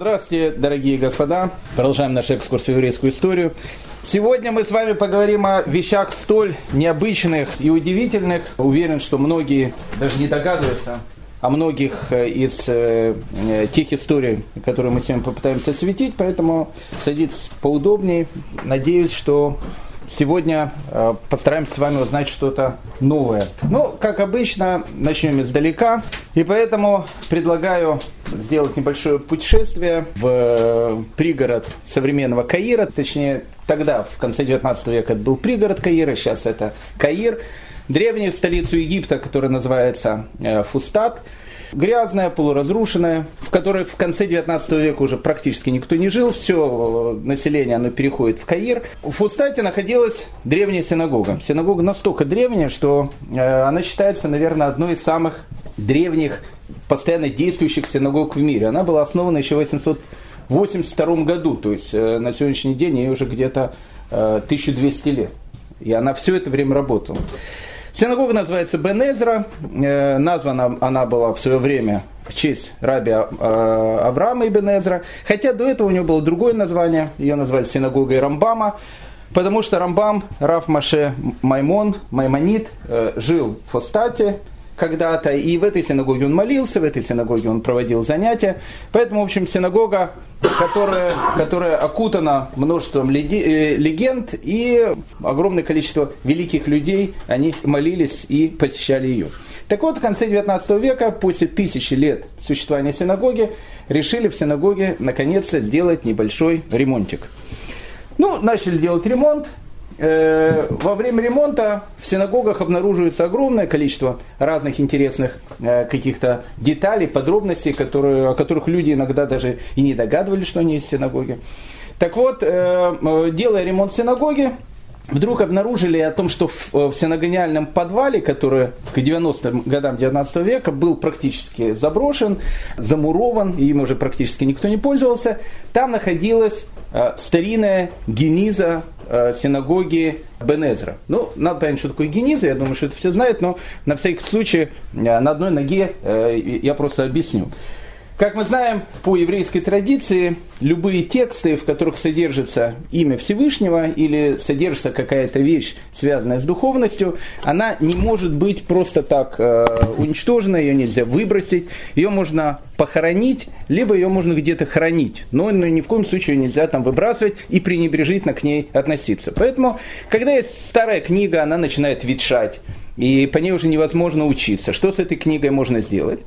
Здравствуйте, дорогие господа. Продолжаем наш экскурс в еврейскую историю. Сегодня мы с вами поговорим о вещах столь необычных и удивительных. Уверен, что многие даже не догадываются о многих э, из э, тех историй, которые мы сегодня попытаемся осветить, поэтому садитесь поудобнее. Надеюсь, что Сегодня э, постараемся с вами узнать что-то новое. Ну, как обычно, начнем издалека. И поэтому предлагаю сделать небольшое путешествие в э, пригород современного Каира. Точнее, тогда, в конце 19 века, это был пригород Каира, сейчас это Каир. Древнюю столицу Египта, которая называется э, Фустат – грязная, полуразрушенная, в которой в конце 19 века уже практически никто не жил, все население оно переходит в Каир. В Фустате находилась древняя синагога. Синагога настолько древняя, что э, она считается, наверное, одной из самых древних постоянно действующих синагог в мире. Она была основана еще в 882 году, то есть э, на сегодняшний день ей уже где-то 1200 э, лет. И она все это время работала. Синагога называется Бенезра. Э, названа она была в свое время в честь раби э, Авраама и Бенезра. Хотя до этого у него было другое название. Ее назвали синагогой Рамбама. Потому что Рамбам, Раф Маше Маймон, Маймонит, э, жил в Фостате, когда-то, и в этой синагоге он молился, в этой синагоге он проводил занятия. Поэтому, в общем, синагога, которая, которая окутана множеством э, легенд, и огромное количество великих людей, они молились и посещали ее. Так вот, в конце 19 века, после тысячи лет существования синагоги, решили в синагоге наконец-то сделать небольшой ремонтик. Ну, начали делать ремонт, во время ремонта в синагогах обнаруживается огромное количество разных интересных э, каких-то деталей, подробностей, которые, о которых люди иногда даже и не догадывались, что они есть в синагоге. Так вот, э, делая ремонт синагоги, вдруг обнаружили о том, что в, синагониальном подвале, который к 90-м годам 19 века был практически заброшен, замурован, им уже практически никто не пользовался, там находилась э, старинная гениза э, синагоги Бенезра. Ну, надо понять, что такое гениза, я думаю, что это все знают, но на всякий случай э, на одной ноге э, я просто объясню. Как мы знаем, по еврейской традиции, любые тексты, в которых содержится имя Всевышнего или содержится какая-то вещь, связанная с духовностью, она не может быть просто так э, уничтожена, ее нельзя выбросить, ее можно похоронить, либо ее можно где-то хранить. Но ну, ни в коем случае нельзя там выбрасывать и пренебрежительно к ней относиться. Поэтому, когда есть старая книга, она начинает ветшать, и по ней уже невозможно учиться. Что с этой книгой можно сделать?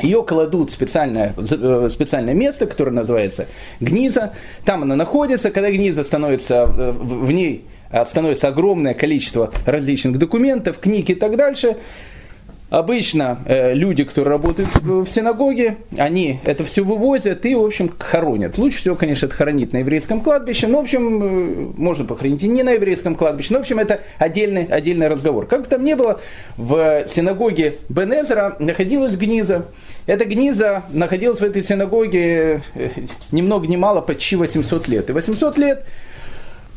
Ее кладут в специальное, э, специальное место, которое называется гниза. Там она находится. Когда гниза становится, э, в ней э, становится огромное количество различных документов, книг и так дальше, Обычно э, люди, которые работают в синагоге, они это все вывозят и, в общем, хоронят. Лучше всего, конечно, это хоронить на еврейском кладбище, но, в общем, э, можно похоронить и не на еврейском кладбище. Но, в общем, это отдельный, отдельный разговор. Как бы там ни было, в синагоге Бенезера находилась гниза. Эта гниза находилась в этой синагоге э, ни много ни мало почти 800 лет. И 800 лет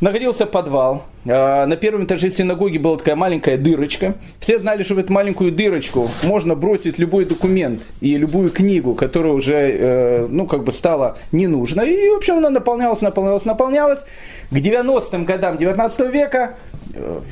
находился подвал. А, на первом этаже синагоги была такая маленькая дырочка. Все знали, что в эту маленькую дырочку можно бросить любой документ и любую книгу, которая уже, э, ну, как бы стала не нужна. И, в общем, она наполнялась, наполнялась, наполнялась. К 90-м годам 19 века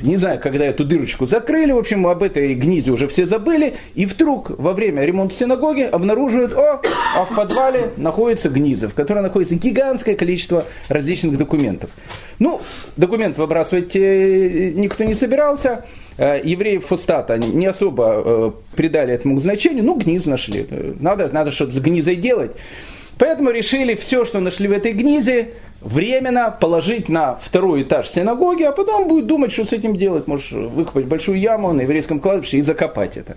не знаю, когда эту дырочку закрыли, в общем, об этой гнизе уже все забыли, и вдруг во время ремонта синагоги обнаруживают, о, а в подвале находится гниза, в которой находится гигантское количество различных документов. Ну, документ выбрасывать э, никто не собирался, э, евреи Фустата не особо придали этому значению, ну, гниз нашли, надо, надо что-то с гнизой делать. Поэтому решили все, что нашли в этой гнизе, временно положить на второй этаж синагоги, а потом будет думать, что с этим делать. Можешь выкопать большую яму на еврейском кладбище и закопать это.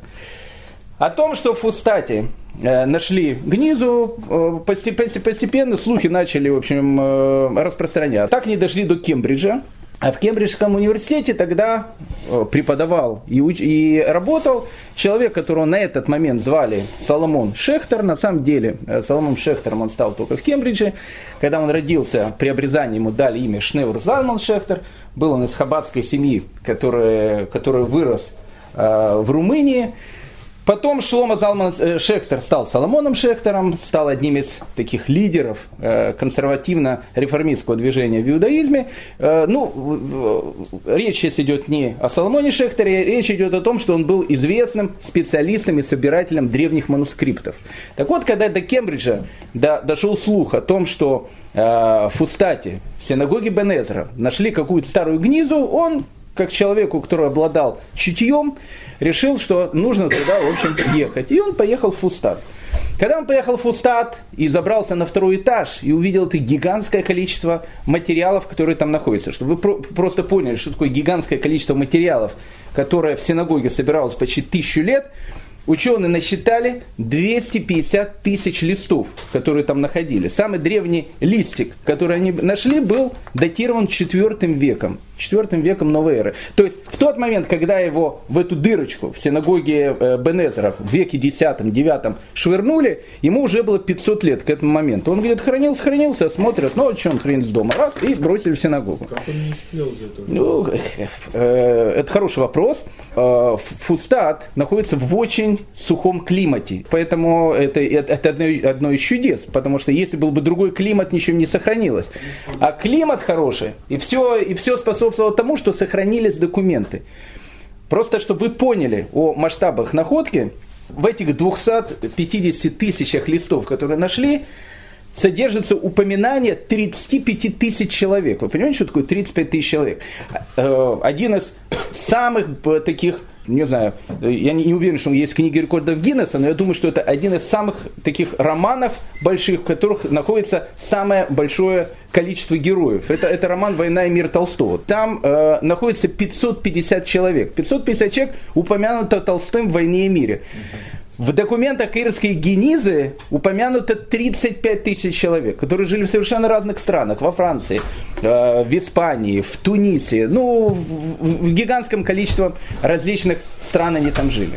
О том, что в Фустате э, нашли гнизу, э, постепенно слухи начали, в общем, э, распространяться. Так не дошли до Кембриджа, а в Кембриджском университете тогда э, преподавал и, уч- и работал человек, которого на этот момент звали Соломон Шехтер. На самом деле э, Соломон Шехтером он стал только в Кембридже. Когда он родился, при обрезании ему дали имя Шневр Залман Шехтер. Был он из хаббатской семьи, который, который вырос э, в Румынии. Потом Шлома Залман э, Шехтер стал Соломоном Шехтером, стал одним из таких лидеров э, консервативно-реформистского движения в иудаизме. Э, ну, речь сейчас идет не о Соломоне Шехтере, речь идет о том, что он был известным специалистом и собирателем древних манускриптов. Так вот, когда до Кембриджа дошел слух о том, что в Фустате, в синагоге Бенезра, нашли какую-то старую гнизу, он как человеку, который обладал чутьем, решил, что нужно туда, в общем, ехать. И он поехал в Фустат. Когда он поехал в Фустат и забрался на второй этаж и увидел это гигантское количество материалов, которые там находятся, чтобы вы просто поняли, что такое гигантское количество материалов, которое в синагоге собиралось почти тысячу лет, Ученые насчитали 250 тысяч листов, которые там находились. Самый древний листик, который они нашли, был датирован IV веком. IV веком новой эры. То есть в тот момент, когда его в эту дырочку в синагоге э, Бенезеров в веке X-IX швырнули, ему уже было 500 лет к этому моменту. Он говорит, хранился, хранился, смотрят, ну, что он хранится дома, раз, и бросили в синагогу. Как он не успел за это? Ну, э, это хороший вопрос. Э, Фустат находится в очень сухом климате, поэтому это, это одно, одно из чудес, потому что если был бы другой климат, ничего не сохранилось. А климат хороший, и все, и все способно способствовало тому, что сохранились документы. Просто, чтобы вы поняли о масштабах находки, в этих 250 тысячах листов, которые нашли, содержится упоминание 35 тысяч человек. Вы понимаете, что такое 35 тысяч человек? Э, один из самых э, таких не знаю, я не уверен, что есть книги рекордов Гиннесса, но я думаю, что это один из самых таких романов больших, в которых находится самое большое количество героев. Это, это роман «Война и мир» Толстого. Там э, находится 550 человек. 550 человек упомянуто Толстым в «Войне и мире». В документах Ирской Генизы упомянуто 35 тысяч человек, которые жили в совершенно разных странах. Во Франции, э, в Испании, в Тунисе. Ну, в, гигантском количестве различных стран они там жили.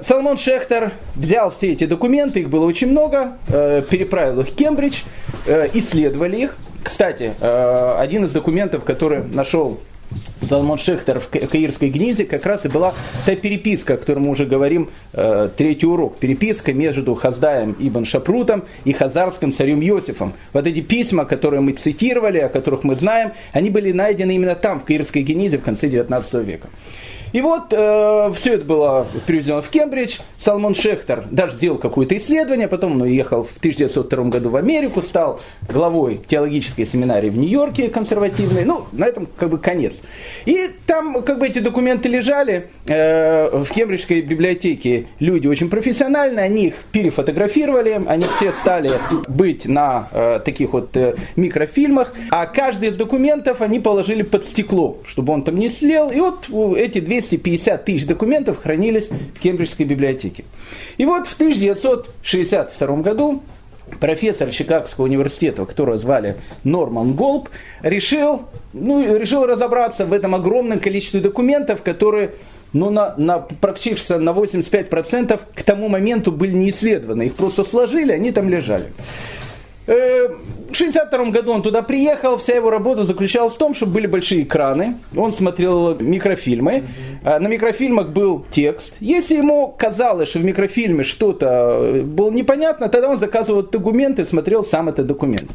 Соломон Шехтер взял все эти документы, их было очень много, э, переправил их в Кембридж, э, исследовали их. Кстати, один из документов, который нашел Залмон Шехтер в Каирской гнизе как раз и была та переписка, о которой мы уже говорим, э, третий урок. Переписка между Хаздаем Ибн Шапрутом и хазарским царем Йосифом. Вот эти письма, которые мы цитировали, о которых мы знаем, они были найдены именно там, в Каирской генизе в конце 19 века. И вот э, все это было привезено в Кембридж. Салмон Шехтер даже сделал какое-то исследование, потом он уехал в 1902 году в Америку, стал главой теологической семинарии в Нью-Йорке консервативной. Ну, на этом как бы конец. И там как бы эти документы лежали э, в Кембриджской библиотеке. Люди очень профессиональные, они их перефотографировали, они все стали быть на э, таких вот э, микрофильмах, а каждый из документов они положили под стекло, чтобы он там не слел. И вот эти 250 тысяч документов хранились в Кембриджской библиотеке. И вот в 1962 году профессор Чикагского университета, которого звали Норман Голб, решил, ну, решил разобраться в этом огромном количестве документов, которые ну, на, на, практически на 85% к тому моменту были не исследованы. Их просто сложили, они там лежали. Э, в 1962 году он туда приехал, вся его работа заключалась в том, что были большие экраны, он смотрел микрофильмы, mm-hmm. на микрофильмах был текст. Если ему казалось, что в микрофильме что-то э, было непонятно, тогда он заказывал документы и смотрел сам этот документ.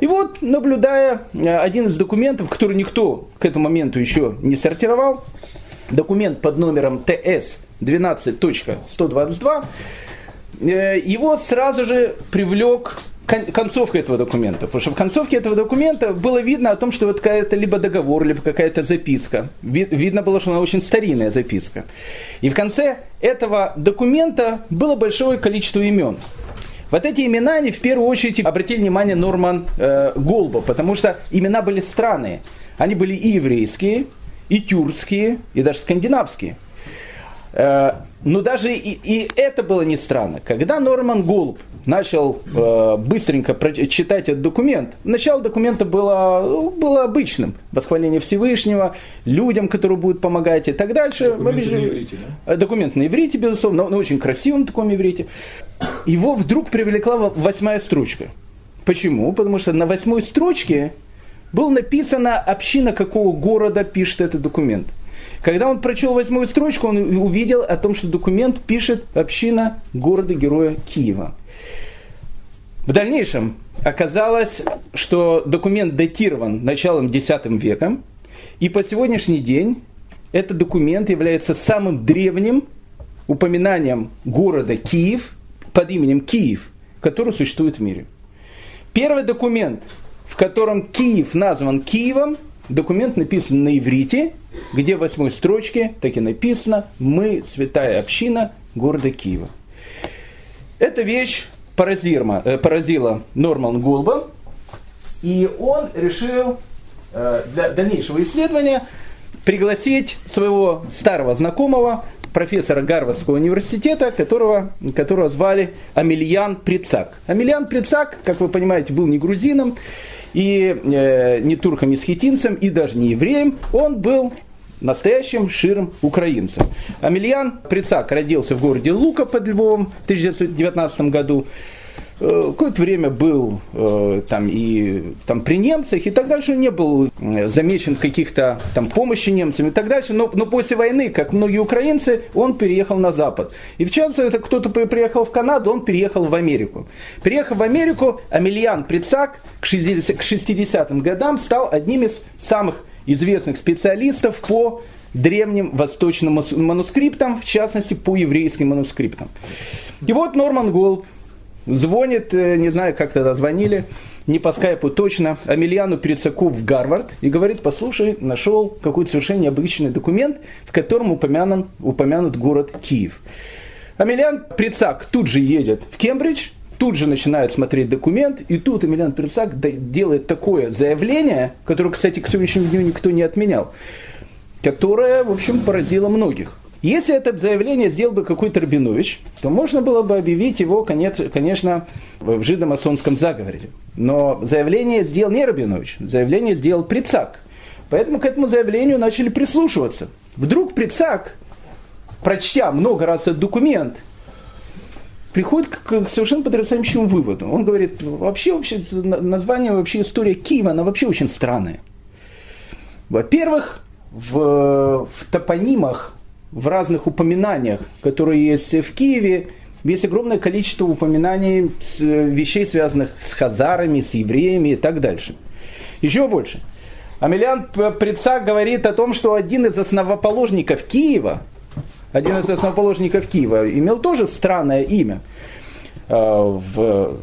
И вот, наблюдая э, один из документов, который никто к этому моменту еще не сортировал, документ под номером ТС 12.122, его сразу же привлек концовка этого документа. Потому что в концовке этого документа было видно о том, что вот какая-то либо договор, либо какая-то записка. видно было, что она очень старинная записка. И в конце этого документа было большое количество имен. Вот эти имена, они в первую очередь обратили внимание Норман э, Голба, потому что имена были странные. Они были и еврейские, и тюркские, и даже скандинавские. Э, но даже и, и это было не странно. Когда Норман Голуб начал э, быстренько читать этот документ, начало документа было, ну, было обычным. Восхваление Всевышнего, людям, которые будут помогать и так дальше. Документ на иврите, да? Э, документ на иврите, безусловно, но, но очень красивом таком иврите. Его вдруг привлекла восьмая строчка. Почему? Потому что на восьмой строчке было написано община какого города пишет этот документ – Когда он прочел восьмую строчку, он увидел о том, что документ пишет община города-героя Киева. В дальнейшем оказалось, что документ датирован началом X веком, и по сегодняшний день этот документ является самым древним упоминанием города Киев под именем Киев, который существует в мире. Первый документ, в котором Киев назван Киевом, документ написан на иврите, где в восьмой строчке так и написано «Мы, святая община города Киева». Эта вещь поразила, э, поразила Норман Гулба, и он решил э, для дальнейшего исследования пригласить своего старого знакомого, профессора Гарвардского университета, которого, которого звали Амельян Прицак. Амельян Прицак, как вы понимаете, был не грузином, и э, не турком, не схитинцем, и даже не евреем. Он был настоящим ширым украинцем. Амельян Прицак родился в городе Лука под Львовом в 1919 году. Э, какое-то время был э, там и там при немцах и так дальше, не был замечен каких-то там помощи немцам и так дальше, но, но после войны, как многие украинцы, он переехал на Запад. И в частности, это кто-то приехал в Канаду, он переехал в Америку. Приехав в Америку, Амельян Прицак к 60, к 60-м годам стал одним из самых известных специалистов по древним восточным манускриптам, в частности по еврейским манускриптам. И вот Норман Голд Звонит, э, не знаю, как тогда звонили, не по скайпу точно, Амельяну Перецаку в Гарвард и говорит, послушай, нашел какой-то совершенно необычный документ, в котором упомянут, упомянут город Киев. Амельян Прицак тут же едет в Кембридж, тут же начинает смотреть документ, и тут Амельян Прицак делает такое заявление, которое, кстати, к сегодняшнему дню никто не отменял, которое, в общем, поразило многих. Если это заявление сделал бы какой-то Рабинович, то можно было бы объявить его, конечно, в жидомасонском заговоре. Но заявление сделал не Рабинович, заявление сделал Прицак. Поэтому к этому заявлению начали прислушиваться. Вдруг Прицак, прочтя много раз этот документ, приходит к совершенно потрясающему выводу. Он говорит, вообще, вообще название, вообще история Киева, она вообще очень странная. Во-первых, в, в топонимах в разных упоминаниях, которые есть в Киеве, есть огромное количество упоминаний с, вещей, связанных с хазарами, с евреями и так дальше. Еще больше. Амелиан Прицак говорит о том, что один из основоположников Киева, один из основоположников Киева имел тоже странное имя. Э, в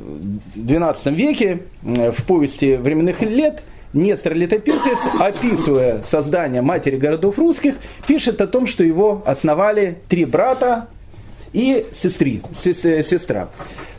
XII веке э, в повести временных лет Нестор Летописец, описывая создание матери городов русских, пишет о том, что его основали три брата и сестри, сестра.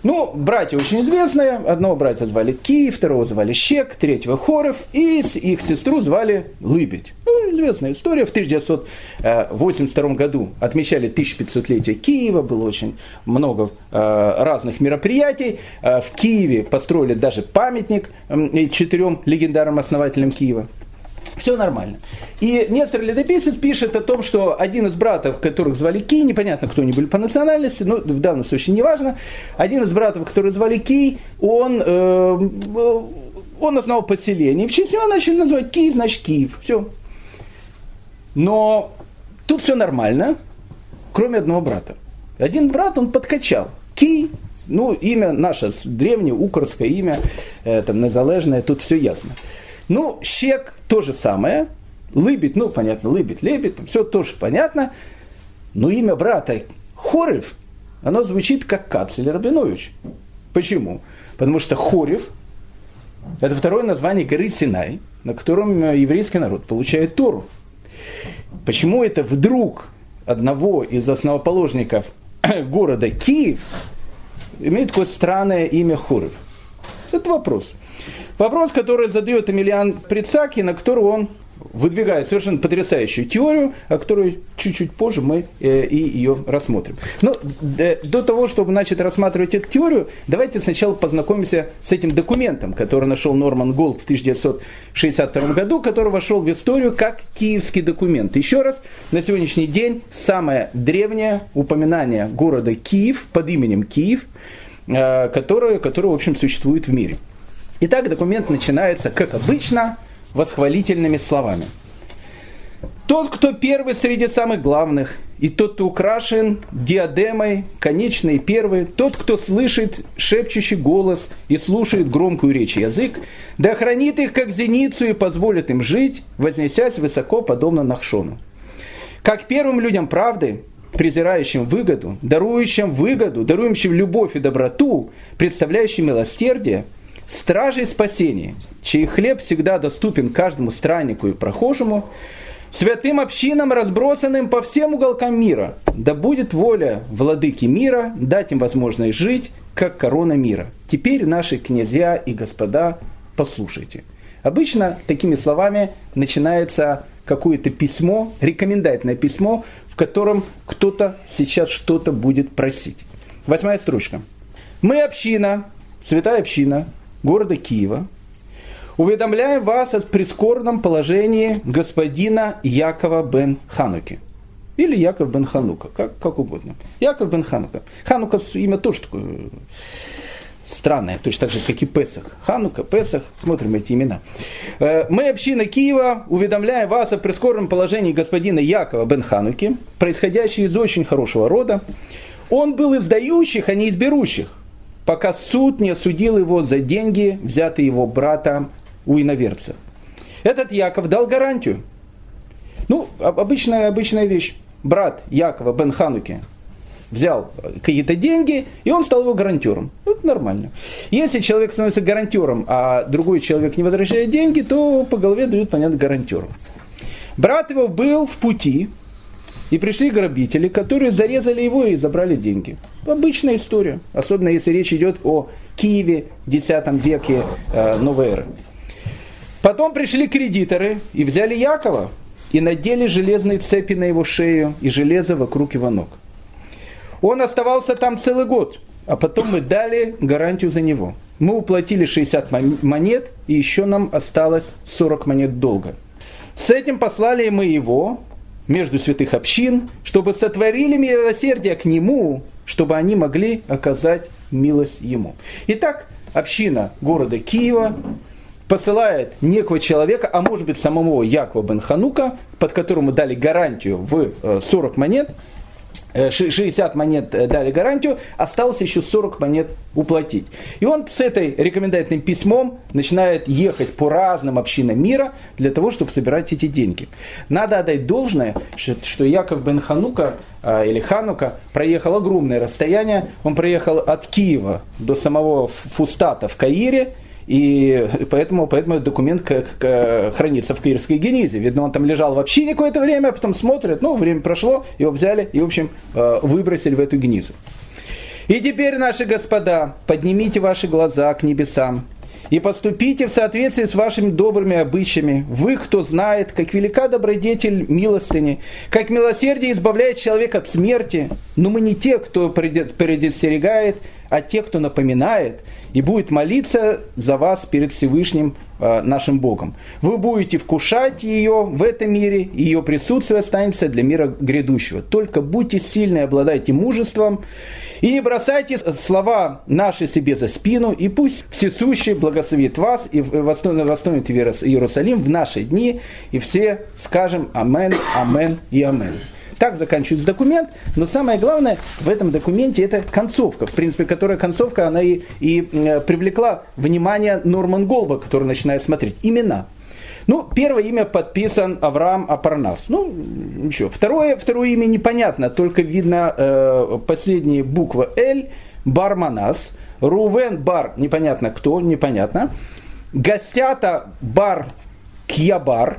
Ну, братья очень известные. Одного братья звали Ки, второго звали Щек, третьего Хоров, и их сестру звали Лыбедь. Ну, известная история. В 1982 году отмечали 1500-летие Киева, было очень много э, разных мероприятий. Э, в Киеве построили даже памятник четырем легендарным основателям Киева. Все нормально. И Нестор Летописец пишет о том, что один из братов, которых звали Кий, непонятно, кто они были по национальности, но в данном случае не важно, один из братов, который звали Кий, он, э, он основал поселение. В честь него начали называть Киев, значит Киев. Все. Но тут все нормально, кроме одного брата. Один брат, он подкачал. Кий, ну, имя наше, древнее, укорское имя, э, там, незалежное, тут все ясно. Ну, щек то же самое. Лыбит, ну, понятно, лыбит, лебит, все тоже понятно. Но имя брата Хорев, оно звучит как Кацель Рабинович. Почему? Потому что Хорев – это второе название горы Синай, на котором еврейский народ получает Тору. Почему это вдруг одного из основоположников города Киев имеет такое странное имя Хорев? Это вопрос. Вопрос, который задает Эмилиан Прицаки, на который он выдвигает совершенно потрясающую теорию, о которой чуть-чуть позже мы э, и ее рассмотрим. Но э, до того, чтобы начать рассматривать эту теорию, давайте сначала познакомимся с этим документом, который нашел Норман Голд в 1962 году, который вошел в историю как киевский документ. Еще раз, на сегодняшний день самое древнее упоминание города Киев под именем Киев, э, которое, которое в общем, существует в мире. Итак, документ начинается, как обычно, восхвалительными словами. Тот, кто первый среди самых главных, и тот, кто украшен диадемой, конечный первый, тот, кто слышит шепчущий голос и слушает громкую речь язык, да хранит их как зеницу и позволит им жить, вознесясь высоко, подобно Нахшону. Как первым людям правды, презирающим выгоду, дарующим выгоду, дарующим любовь и доброту, представляющим милосердие, стражей спасения, чей хлеб всегда доступен каждому страннику и прохожему – святым общинам, разбросанным по всем уголкам мира. Да будет воля владыки мира дать им возможность жить, как корона мира. Теперь наши князья и господа, послушайте. Обычно такими словами начинается какое-то письмо, рекомендательное письмо, в котором кто-то сейчас что-то будет просить. Восьмая строчка. Мы община, святая община города Киева, уведомляем вас о прискорбном положении господина Якова бен Хануки. Или Яков бен Ханука, как, как угодно. Яков бен Ханука. Ханука имя тоже такое странное, точно так же, как и Песах. Ханука, Песах, смотрим эти имена. Э, мы, община Киева, уведомляем вас о прискорбном положении господина Якова бен Хануки, происходящего из очень хорошего рода. Он был из дающих, а не из берущих, пока суд не осудил его за деньги, взятые его братом у иноверца. Этот Яков дал гарантию. Ну, обычная, обычная вещь. Брат Якова Бен Хануки взял какие-то деньги, и он стал его гарантером. Это нормально. Если человек становится гарантером, а другой человек не возвращает деньги, то по голове дают, понятно, гарантеру. Брат его был в пути, и пришли грабители, которые зарезали его и забрали деньги. Обычная история, особенно если речь идет о Киеве в X веке э, новой эры. Потом пришли кредиторы и взяли Якова и надели железные цепи на его шею и железо вокруг его ног. Он оставался там целый год, а потом мы дали гарантию за него. Мы уплатили 60 монет, и еще нам осталось 40 монет долга. С этим послали мы его между святых общин, чтобы сотворили милосердие к нему, чтобы они могли оказать милость ему. Итак, община города Киева посылает некого человека, а может быть самого Якова бен Ханука, под которому дали гарантию в 40 э, монет, 60 э, монет э, дали гарантию, осталось еще 40 монет уплатить. И он с этой рекомендательным письмом начинает ехать по разным общинам мира для того, чтобы собирать эти деньги. Надо отдать должное, что Яков бен Ханука или Ханука проехал огромное расстояние. Он проехал от Киева до самого Фустата в Каире, и поэтому, поэтому этот документ как, как, хранится в Каирской генизе. Видно, он там лежал вообще какое-то время, а потом смотрят, ну, время прошло, его взяли и, в общем, э, выбросили в эту генизу. И теперь, наши господа, поднимите ваши глаза к небесам и поступите в соответствии с вашими добрыми обычаями. Вы, кто знает, как велика добродетель милостыни, как милосердие избавляет человека от смерти. Но мы не те, кто предостерегает, а те, кто напоминает – и будет молиться за вас перед Всевышним э, нашим Богом. Вы будете вкушать ее в этом мире, и ее присутствие останется для мира грядущего. Только будьте сильны, обладайте мужеством, и не бросайте слова наши себе за спину, и пусть всесущий благословит вас и восстановит Иерусалим в наши дни, и все скажем Амен, Амен и Амен. Так заканчивается документ, но самое главное в этом документе это концовка, в принципе, которая концовка, она и, и э, привлекла внимание Норман Голба, который начинает смотреть. Имена. Ну, первое имя подписан Авраам Апарнас. Ну, ничего. Второе, второе имя непонятно, только видно э, последняя буква Л, Барманас. Рувен Бар, непонятно кто, непонятно. Гостята Бар Кьябар,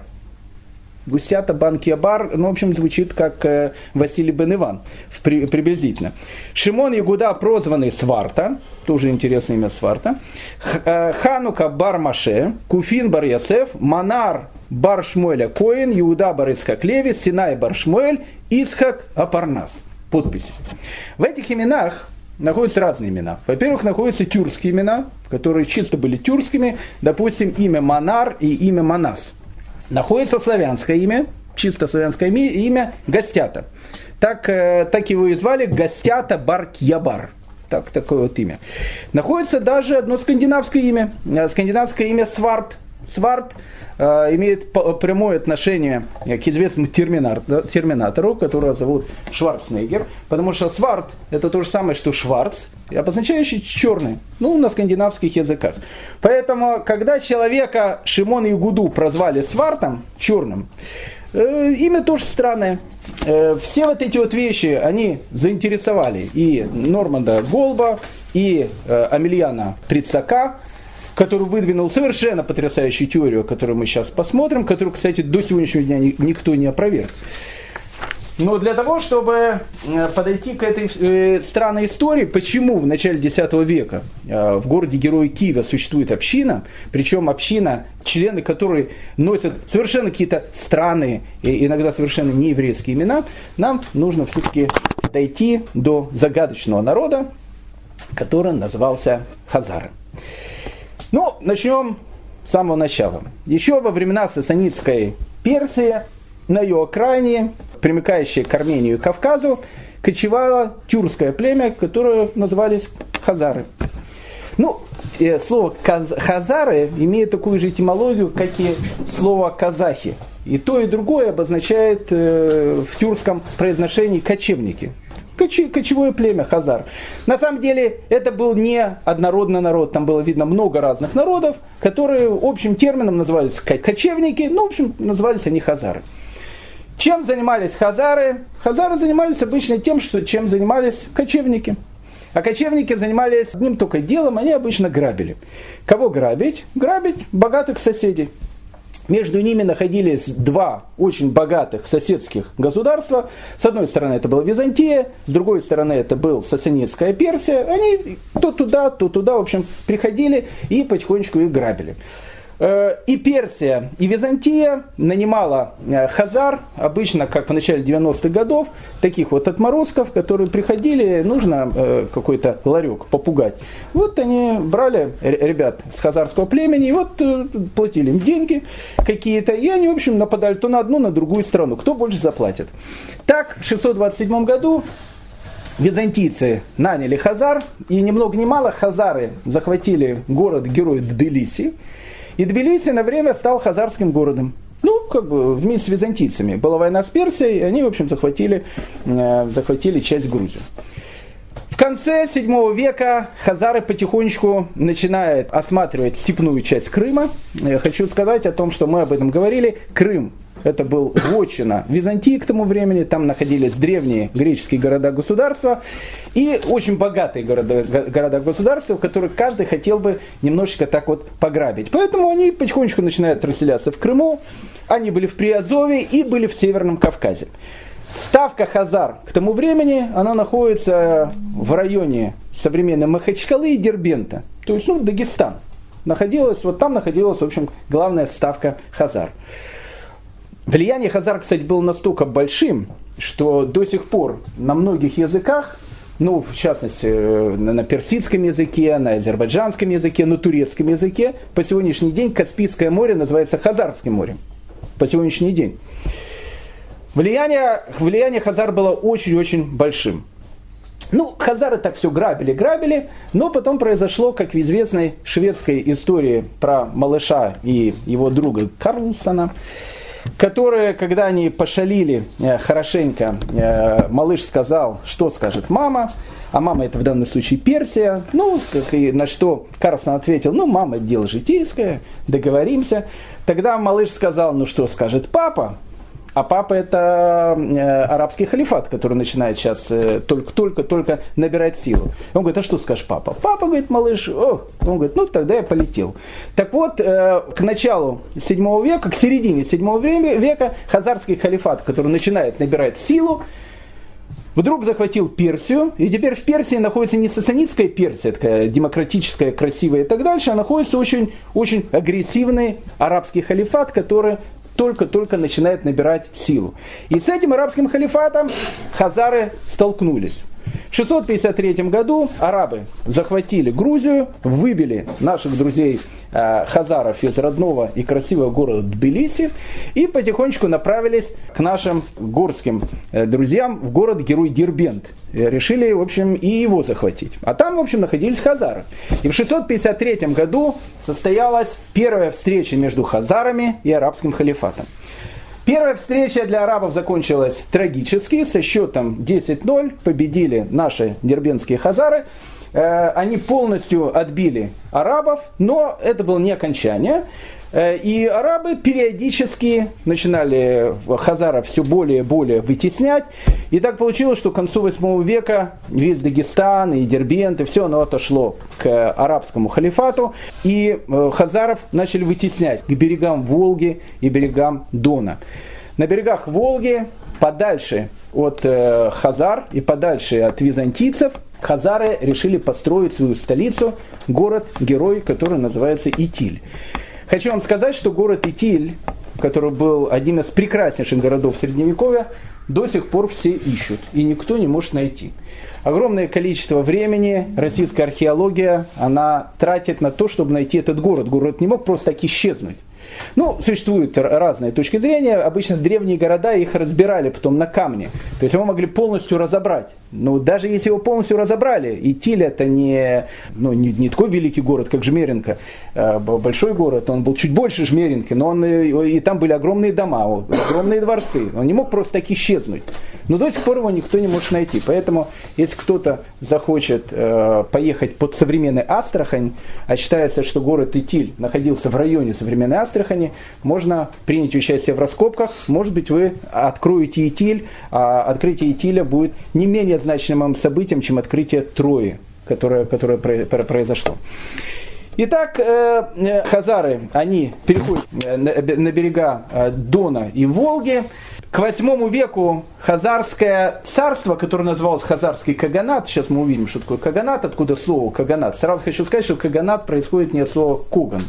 Гусята Банкиабар, ну, в общем, звучит как э, Василий бен Иван, при, приблизительно. Шимон Ягуда, прозванный Сварта, тоже интересное имя Сварта. Э, Ханука Бар Маше, Куфин Бар Ясеф, Манар Бар Коин, Иуда Бар Исхак Леви, Синай Бар Исхак Апарнас. Подписи. В этих именах находятся разные имена. Во-первых, находятся тюркские имена, которые чисто были тюркскими, допустим, имя Манар и имя Манас – находится славянское имя, чисто славянское имя Гостята. Так, э, так его и звали Гостята Баркьябар. Так, такое вот имя. Находится даже одно скандинавское имя. Э, скандинавское имя Сварт. Сварт э, имеет прямое отношение к известному терминатору, которого зовут Шварценеггер, потому что сварт это то же самое, что Шварц, обозначающий черный, ну, на скандинавских языках. Поэтому, когда человека Шимон и Гуду прозвали свартом, черным, э, имя тоже странное. Э, все вот эти вот вещи, они заинтересовали и Норманда Голба, и э, Амельяна Прицака, который выдвинул совершенно потрясающую теорию, которую мы сейчас посмотрим, которую, кстати, до сегодняшнего дня никто не опроверг. Но для того, чтобы э, подойти к этой э, странной истории, почему в начале X века э, в городе Героя Киева существует община, причем община, члены которой носят совершенно какие-то странные иногда совершенно нееврейские имена, нам нужно все-таки дойти до загадочного народа, который назывался Хазары. Ну, начнем с самого начала. Еще во времена сасанитской Персии на ее окраине, примыкающей к Армению и Кавказу, кочевало тюркское племя, которое назывались Хазары. Ну, э, слово хазары имеет такую же этимологию, как и слово казахи. И то, и другое обозначает э, в тюркском произношении кочевники кочевое племя Хазар. На самом деле это был не однородный народ, там было видно много разных народов, которые общим термином назывались кочевники, ну, в общем, назывались они Хазары. Чем занимались хазары? Хазары занимались обычно тем, что, чем занимались кочевники. А кочевники занимались одним только делом, они обычно грабили. Кого грабить? Грабить богатых соседей. Между ними находились два очень богатых соседских государства. С одной стороны это была Византия, с другой стороны это был Сасанинская Персия. Они то туда, то туда, в общем, приходили и потихонечку их грабили. Э, и Персия, и Византия нанимала э, хазар, обычно, как в начале 90-х годов, таких вот отморозков, которые приходили, нужно э, какой-то ларек попугать. Вот они брали ребят с хазарского племени, и вот платили им деньги какие-то, и они, в общем, нападали то на одну, на другую страну, кто больше заплатит. Так, в 627 году византийцы наняли хазар, и ни много ни мало хазары захватили город-герой Тбилиси, и Тбилиси на время стал хазарским городом. Ну, как бы вместе с византийцами. Была война с Персией, и они, в общем, захватили, э, захватили часть Грузии. В конце 7 века хазары потихонечку начинают осматривать степную часть Крыма. Я хочу сказать о том, что мы об этом говорили. Крым это был вотчина Византии к тому времени, там находились древние греческие города-государства и очень богатые города-государства, в которых каждый хотел бы немножечко так вот пограбить. Поэтому они потихонечку начинают расселяться в Крыму, они были в Приазове и были в Северном Кавказе. Ставка Хазар к тому времени, она находится в районе современной Махачкалы и Дербента, то есть ну, Дагестан. Находилась, вот там находилась, в общем, главная ставка Хазар. Влияние Хазар, кстати, было настолько большим, что до сих пор на многих языках, ну, в частности, э, на персидском языке, на азербайджанском языке, на турецком языке, по сегодняшний день Каспийское море называется Хазарским морем. По сегодняшний день. Влияние, влияние Хазар было очень-очень большим. Ну, хазары так все грабили, грабили, но потом произошло, как в известной шведской истории про малыша и его друга Карлсона, которые, когда они пошалили э, хорошенько, э, малыш сказал, что скажет мама, а мама это в данном случае Персия, ну, на что Карлсон ответил, ну, мама, дело житейское, договоримся. Тогда малыш сказал, ну, что скажет папа, а папа это э, арабский халифат, который начинает сейчас только-только-только э, набирать силу. Он говорит, а что скажешь папа? Папа говорит, малыш, о. Он говорит, ну тогда я полетел. Так вот, э, к началу 7 века, к середине 7 века хазарский халифат, который начинает набирать силу, вдруг захватил Персию, и теперь в Персии находится не сасанитская Персия, такая демократическая, красивая и так дальше, а находится очень, очень агрессивный арабский халифат, который только-только начинает набирать силу. И с этим арабским халифатом хазары столкнулись. В 653 году арабы захватили Грузию, выбили наших друзей э, хазаров из родного и красивого города Тбилиси и потихонечку направились к нашим горским э, друзьям в город-герой Дербент. Решили, в общем, и его захватить. А там, в общем, находились хазары. И в 653 году состоялась первая встреча между хазарами и арабским халифатом. Первая встреча для арабов закончилась трагически, со счетом 10-0 победили наши дербенские хазары. Э, они полностью отбили арабов, но это было не окончание. Э, и арабы периодически начинали хазаров все более и более вытеснять. И так получилось, что к концу 8 века весь Дагестан и Дербент, и все оно отошло к арабскому халифату. И э, хазаров начали вытеснять к берегам Волги и берегам Дона. На берегах Волги, подальше от э, Хазар и подальше от византийцев, хазары решили построить свою столицу, город-герой, который называется Итиль. Хочу вам сказать, что город Итиль, который был одним из прекраснейших городов Средневековья, до сих пор все ищут, и никто не может найти. Огромное количество времени российская археология, она тратит на то, чтобы найти этот город. Город не мог просто так исчезнуть. Ну, существуют разные точки зрения. Обычно древние города их разбирали потом на камни. То есть его могли полностью разобрать. Но даже если его полностью разобрали, Итиль это не, ну, не, не такой великий город, как Жмеринка, а большой город, он был чуть больше Жмеринки, но он, и там были огромные дома, огромные дворцы. Он не мог просто так исчезнуть. Но до сих пор его никто не может найти. Поэтому, если кто-то захочет э, поехать под современный Астрахань, а считается, что город Итиль находился в районе современной Астрахани, можно принять участие в раскопках. Может быть, вы откроете Итиль, а открытие Итиля будет не менее значимым событием, чем открытие Трои, которое, которое произошло. Итак, э, э, хазары, они переходят э, на берега Дона и Волги. К восьмому веку Хазарское царство, которое называлось Хазарский Каганат, сейчас мы увидим, что такое Каганат, откуда слово Каганат. Сразу хочу сказать, что Каганат происходит не от слова Коган,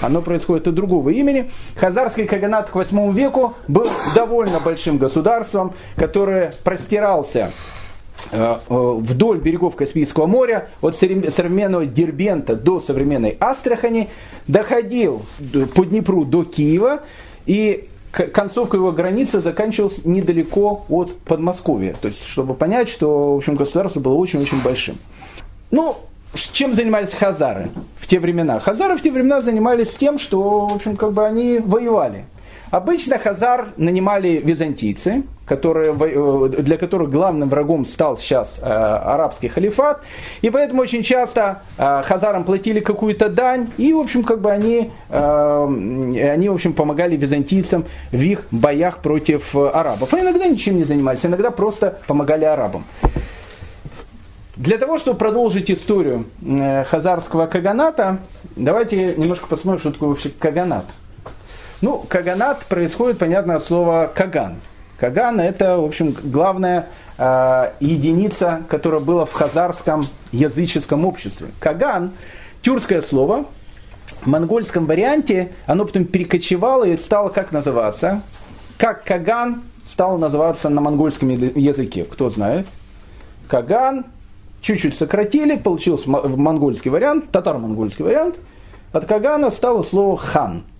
оно происходит от другого имени. Хазарский Каганат к восьмому веку был довольно большим государством, которое простирался э, э, вдоль берегов Каспийского моря, от современного Дербента до современной Астрахани, доходил по Днепру до Киева, и концовка его границы заканчивалась недалеко от Подмосковья. То есть, чтобы понять, что в общем, государство было очень-очень большим. Ну, чем занимались хазары в те времена? Хазары в те времена занимались тем, что, в общем, как бы они воевали. Обычно хазар нанимали византийцы, которые, э, для которых главным врагом стал сейчас э, арабский халифат. И поэтому очень часто э, хазарам платили какую-то дань, и, в общем, как бы они, э, они в общем, помогали византийцам в их боях против э, арабов. А иногда ничем не занимались, иногда просто помогали арабам. Для того, чтобы продолжить историю э, хазарского каганата, давайте немножко посмотрим, что такое вообще каганат. Ну, каганат происходит, понятно, от слова каган. Каган это, в общем, главная э, единица, которая была в хазарском языческом обществе. Каган, тюркское слово, в монгольском варианте оно потом перекочевало и стало как называться? Как Каган стал называться на монгольском языке, кто знает? Каган, чуть-чуть сократили, получился монгольский вариант, татаро-монгольский вариант. От Кагана стало слово хан –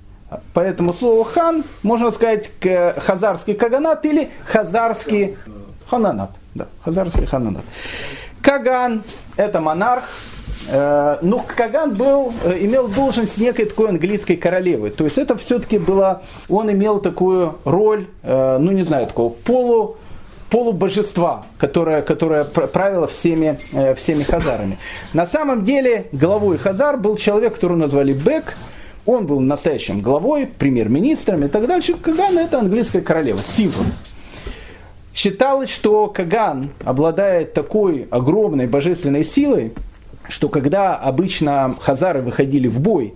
Поэтому слово хан можно сказать хазарский каганат или хазарский хананат. Да, хазарский хананат. Каган – это монарх, э, ну, Каган был, э, имел должность некой такой английской королевы. То есть это все-таки было, он имел такую роль, э, ну не знаю, такого полу, полубожества, которое, которое правило всеми, всеми хазарами. На самом деле главой хазар был человек, которого назвали Бек, он был настоящим главой, премьер-министром и так дальше. Каган это английская королева, символ. Считалось, что Каган обладает такой огромной божественной силой, что когда обычно хазары выходили в бой,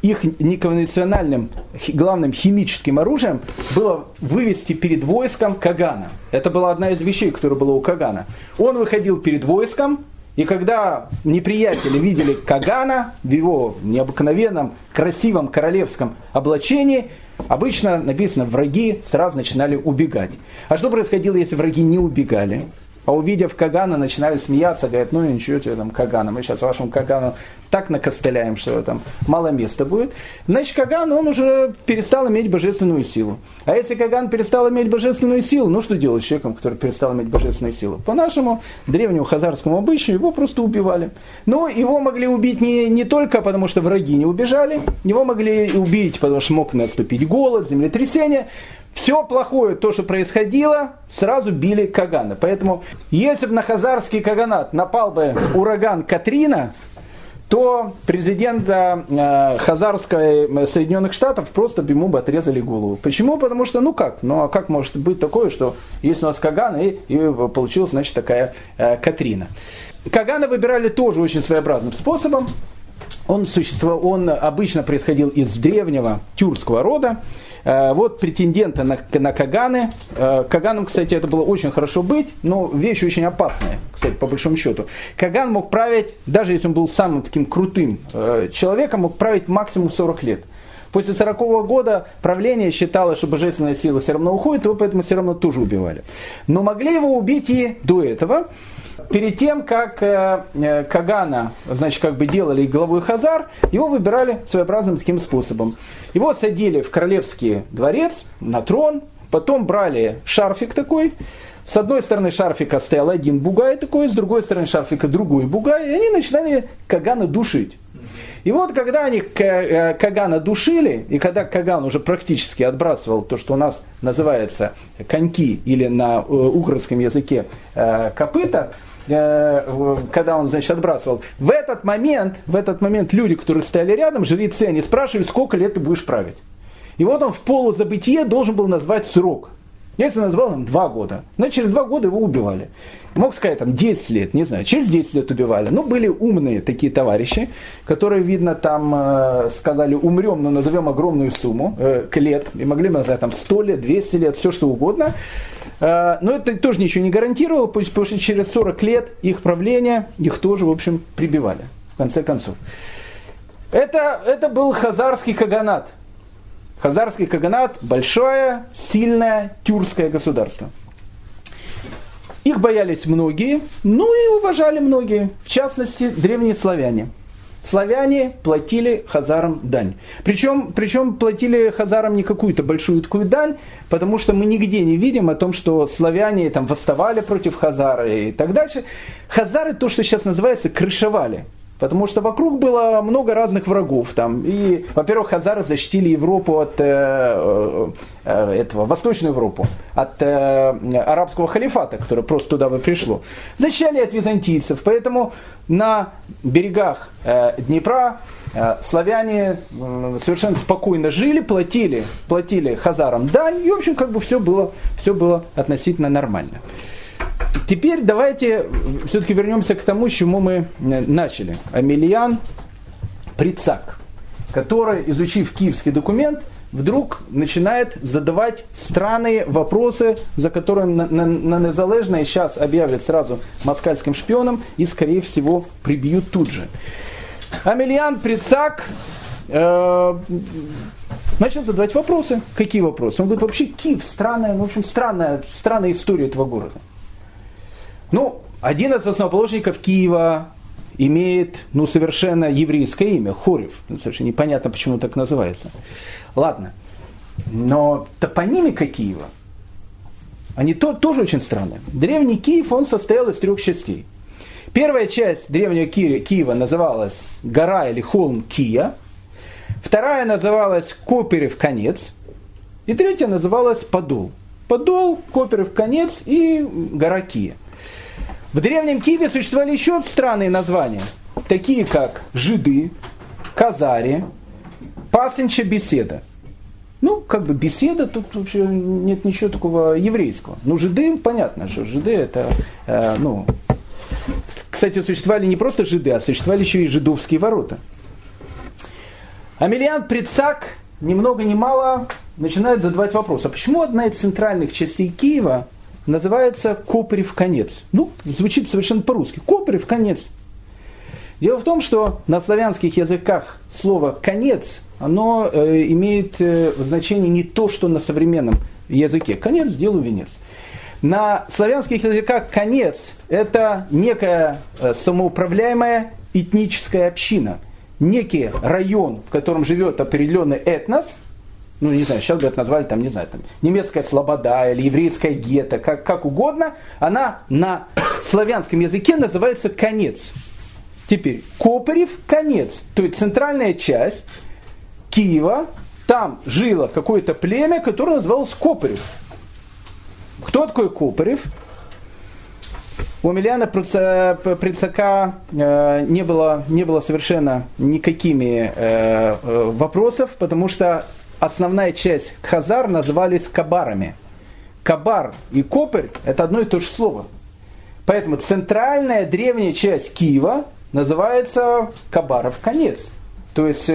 их неконвенциональным главным химическим оружием было вывести перед войском Кагана. Это была одна из вещей, которая была у Кагана. Он выходил перед войском, и когда неприятели видели Кагана в его необыкновенном, красивом королевском облачении, обычно написано, враги сразу начинали убегать. А что происходило, если враги не убегали? А увидев Кагана, начинали смеяться, говорят, ну ничего тебе там Кагана, мы сейчас вашему Кагану так накостыляем, что там мало места будет. Значит, Каган, он уже перестал иметь божественную силу. А если Каган перестал иметь божественную силу, ну что делать с человеком, который перестал иметь божественную силу? По нашему древнему хазарскому обычаю его просто убивали. Но его могли убить не, не только потому, что враги не убежали, его могли убить, потому что мог наступить голод, землетрясение. Все плохое, то, что происходило, сразу били Кагана. Поэтому, если бы на хазарский Каганат напал бы ураган Катрина, то президента э, Хазарской Соединенных Штатов просто ему бы отрезали голову. Почему? Потому что, ну как, ну а как может быть такое, что есть у нас Каган и, и получилась, значит, такая э, Катрина. Кагана выбирали тоже очень своеобразным способом. Он, существовал, он обычно происходил из древнего тюркского рода. Э, вот претендента на, на Каганы. Э, Каганом, кстати, это было очень хорошо быть, но вещь очень опасная, кстати, по большому счету. Каган мог править, даже если он был самым таким крутым э, человеком, мог править максимум 40 лет. После 40 -го года правление считало, что божественная сила все равно уходит, его поэтому все равно тоже убивали. Но могли его убить и до этого. Перед тем, как э, э, Кагана, значит, как бы делали главой Хазар, его выбирали своеобразным таким способом. Его садили в королевский дворец, на трон, потом брали шарфик такой, с одной стороны шарфика стоял один бугай такой, с другой стороны шарфика другой бугай, и они начинали Кагана душить. И вот когда они э, Кагана душили, и когда Каган уже практически отбрасывал то, что у нас называется коньки или на украинском языке копыта, Э, когда он, значит, отбрасывал, в этот момент, в этот момент люди, которые стояли рядом, жрецы, они спрашивали, сколько лет ты будешь править. И вот он в полузабытие должен был назвать срок. Если назвал им два года, но через два года его убивали. Мог сказать там 10 лет, не знаю, через 10 лет убивали. Но были умные такие товарищи, которые, видно, там э, сказали, умрем, но назовем огромную сумму э, к лет. И могли назвать там 100 лет, 200 лет, все что угодно. Э, но это тоже ничего не гарантировало, потому что через 40 лет их правления, их тоже, в общем, прибивали, в конце концов. Это, это был хазарский каганат. Хазарский каганат – большое, сильное тюркское государство. Их боялись многие, ну и уважали многие, в частности, древние славяне – славяне платили хазарам дань. Причем, причем платили хазарам не какую-то большую такую дань, потому что мы нигде не видим о том, что славяне там восставали против хазара и так дальше. Хазары то, что сейчас называется, крышевали. Потому что вокруг было много разных врагов. Там. И, во-первых, хазары защитили Европу от э, э, э, этого, Восточную Европу, от э, арабского халифата, которое просто туда бы пришло. Защищали от византийцев. Поэтому на берегах э, Днепра э, славяне э, совершенно спокойно жили, платили, платили хазарам дань. И, в общем, как бы все было, все было относительно нормально. Теперь давайте все-таки вернемся к тому, с чему мы э, начали. Амельян Прицак, который, изучив киевский документ, вдруг начинает задавать странные вопросы, за которые на, на, на незалежное сейчас объявят сразу москальским шпионом и, скорее всего, прибьют тут же. Амельян Прицак э, начал задавать вопросы. Какие вопросы? Он говорит, вообще Киев странная, в общем, странная, странная история этого города. Ну, один из основоположников Киева имеет ну, совершенно еврейское имя, Хорев. Ну, совершенно непонятно, почему так называется. Ладно. Но топонимика Киева, они то, тоже очень странные. Древний Киев, он состоял из трех частей. Первая часть древнего Киева называлась гора или холм Кия. Вторая называлась Коперев конец. И третья называлась Подол. Подол, Коперев конец и гора Кия. В Древнем Киеве существовали еще странные названия, такие как жиды, казари, пасынча беседа. Ну, как бы беседа, тут вообще нет ничего такого еврейского. Ну, жиды, понятно, что жиды это, э, ну, кстати, существовали не просто жиды, а существовали еще и жидовские ворота. Амелиан Прицак, ни много ни мало, начинает задавать вопрос, а почему одна из центральных частей Киева называется Копрев конец. Ну, звучит совершенно по-русски. Копрев конец. Дело в том, что на славянских языках слово «конец» оно э, имеет э, значение не то, что на современном языке. Конец – делу венец. На славянских языках конец – это некая э, самоуправляемая этническая община, некий район, в котором живет определенный этнос, ну, не знаю, сейчас бы это назвали, там, не знаю, там, немецкая слобода или еврейская гетто, как, как угодно, она на славянском языке называется конец. Теперь, Копырев – конец, то есть центральная часть Киева, там жило какое-то племя, которое называлось Копырев. Кто такой Копырев? У Миляна Прицака э, не было, не было совершенно никакими э, э, вопросов, потому что основная часть хазар назывались кабарами. Кабар и копырь – это одно и то же слово. Поэтому центральная древняя часть Киева называется Кабаров конец. То есть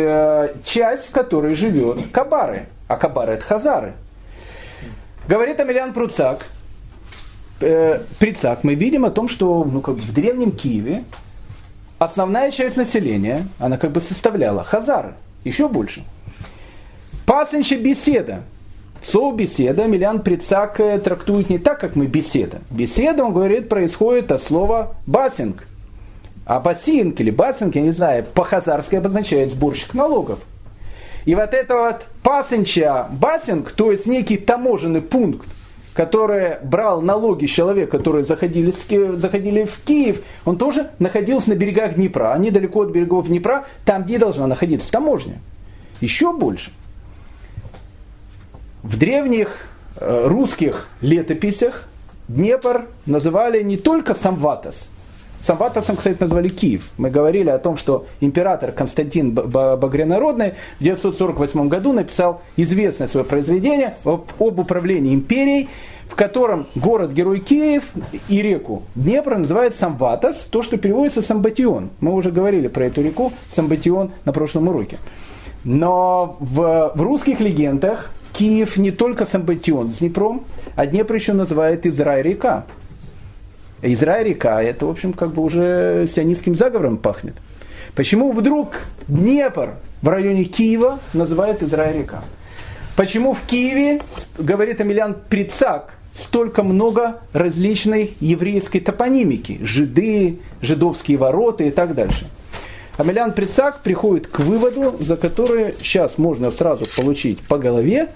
часть, в которой живет Кабары. А Кабары – это хазары. Говорит Амелиан Пруцак – э, Прицак мы видим о том, что ну, как в древнем Киеве основная часть населения, она как бы составляла хазары, еще больше. Пасынча беседа. Слово беседа Милян Прицак трактует не так, как мы беседа. Беседа, он говорит, происходит от слова басинг. А басинг или басинг, я не знаю, по-хазарски обозначает сборщик налогов. И вот это вот пасынча басинг, то есть некий таможенный пункт, который брал налоги с человека, которые заходили, заходили в Киев, он тоже находился на берегах Днепра, а недалеко от берегов Днепра, там, где должна находиться таможня. Еще больше. В древних э, русских летописях Днепр называли не только Самватос – Самватосом, кстати, назвали Киев. Мы говорили о том, что император Константин Багрянародный в 948 году написал известное свое произведение об, управлении империей, в котором город-герой Киев и реку Днепр называют Самватос, то, что переводится Самбатион. Мы уже говорили про эту реку Самбатион на прошлом уроке. Но в, в русских легендах Киев не только Самбатион с Днепром, а Днепр еще называет Израиль-река. Израиль река, это, в общем, как бы уже сионистским заговором пахнет. Почему вдруг Днепр в районе Киева называют Израиль река? Почему в Киеве, говорит Амелян Прицак, столько много различной еврейской топонимики, жиды, жидовские ворота и так дальше. Амелян Прицак приходит к выводу, за который сейчас можно сразу получить по голове,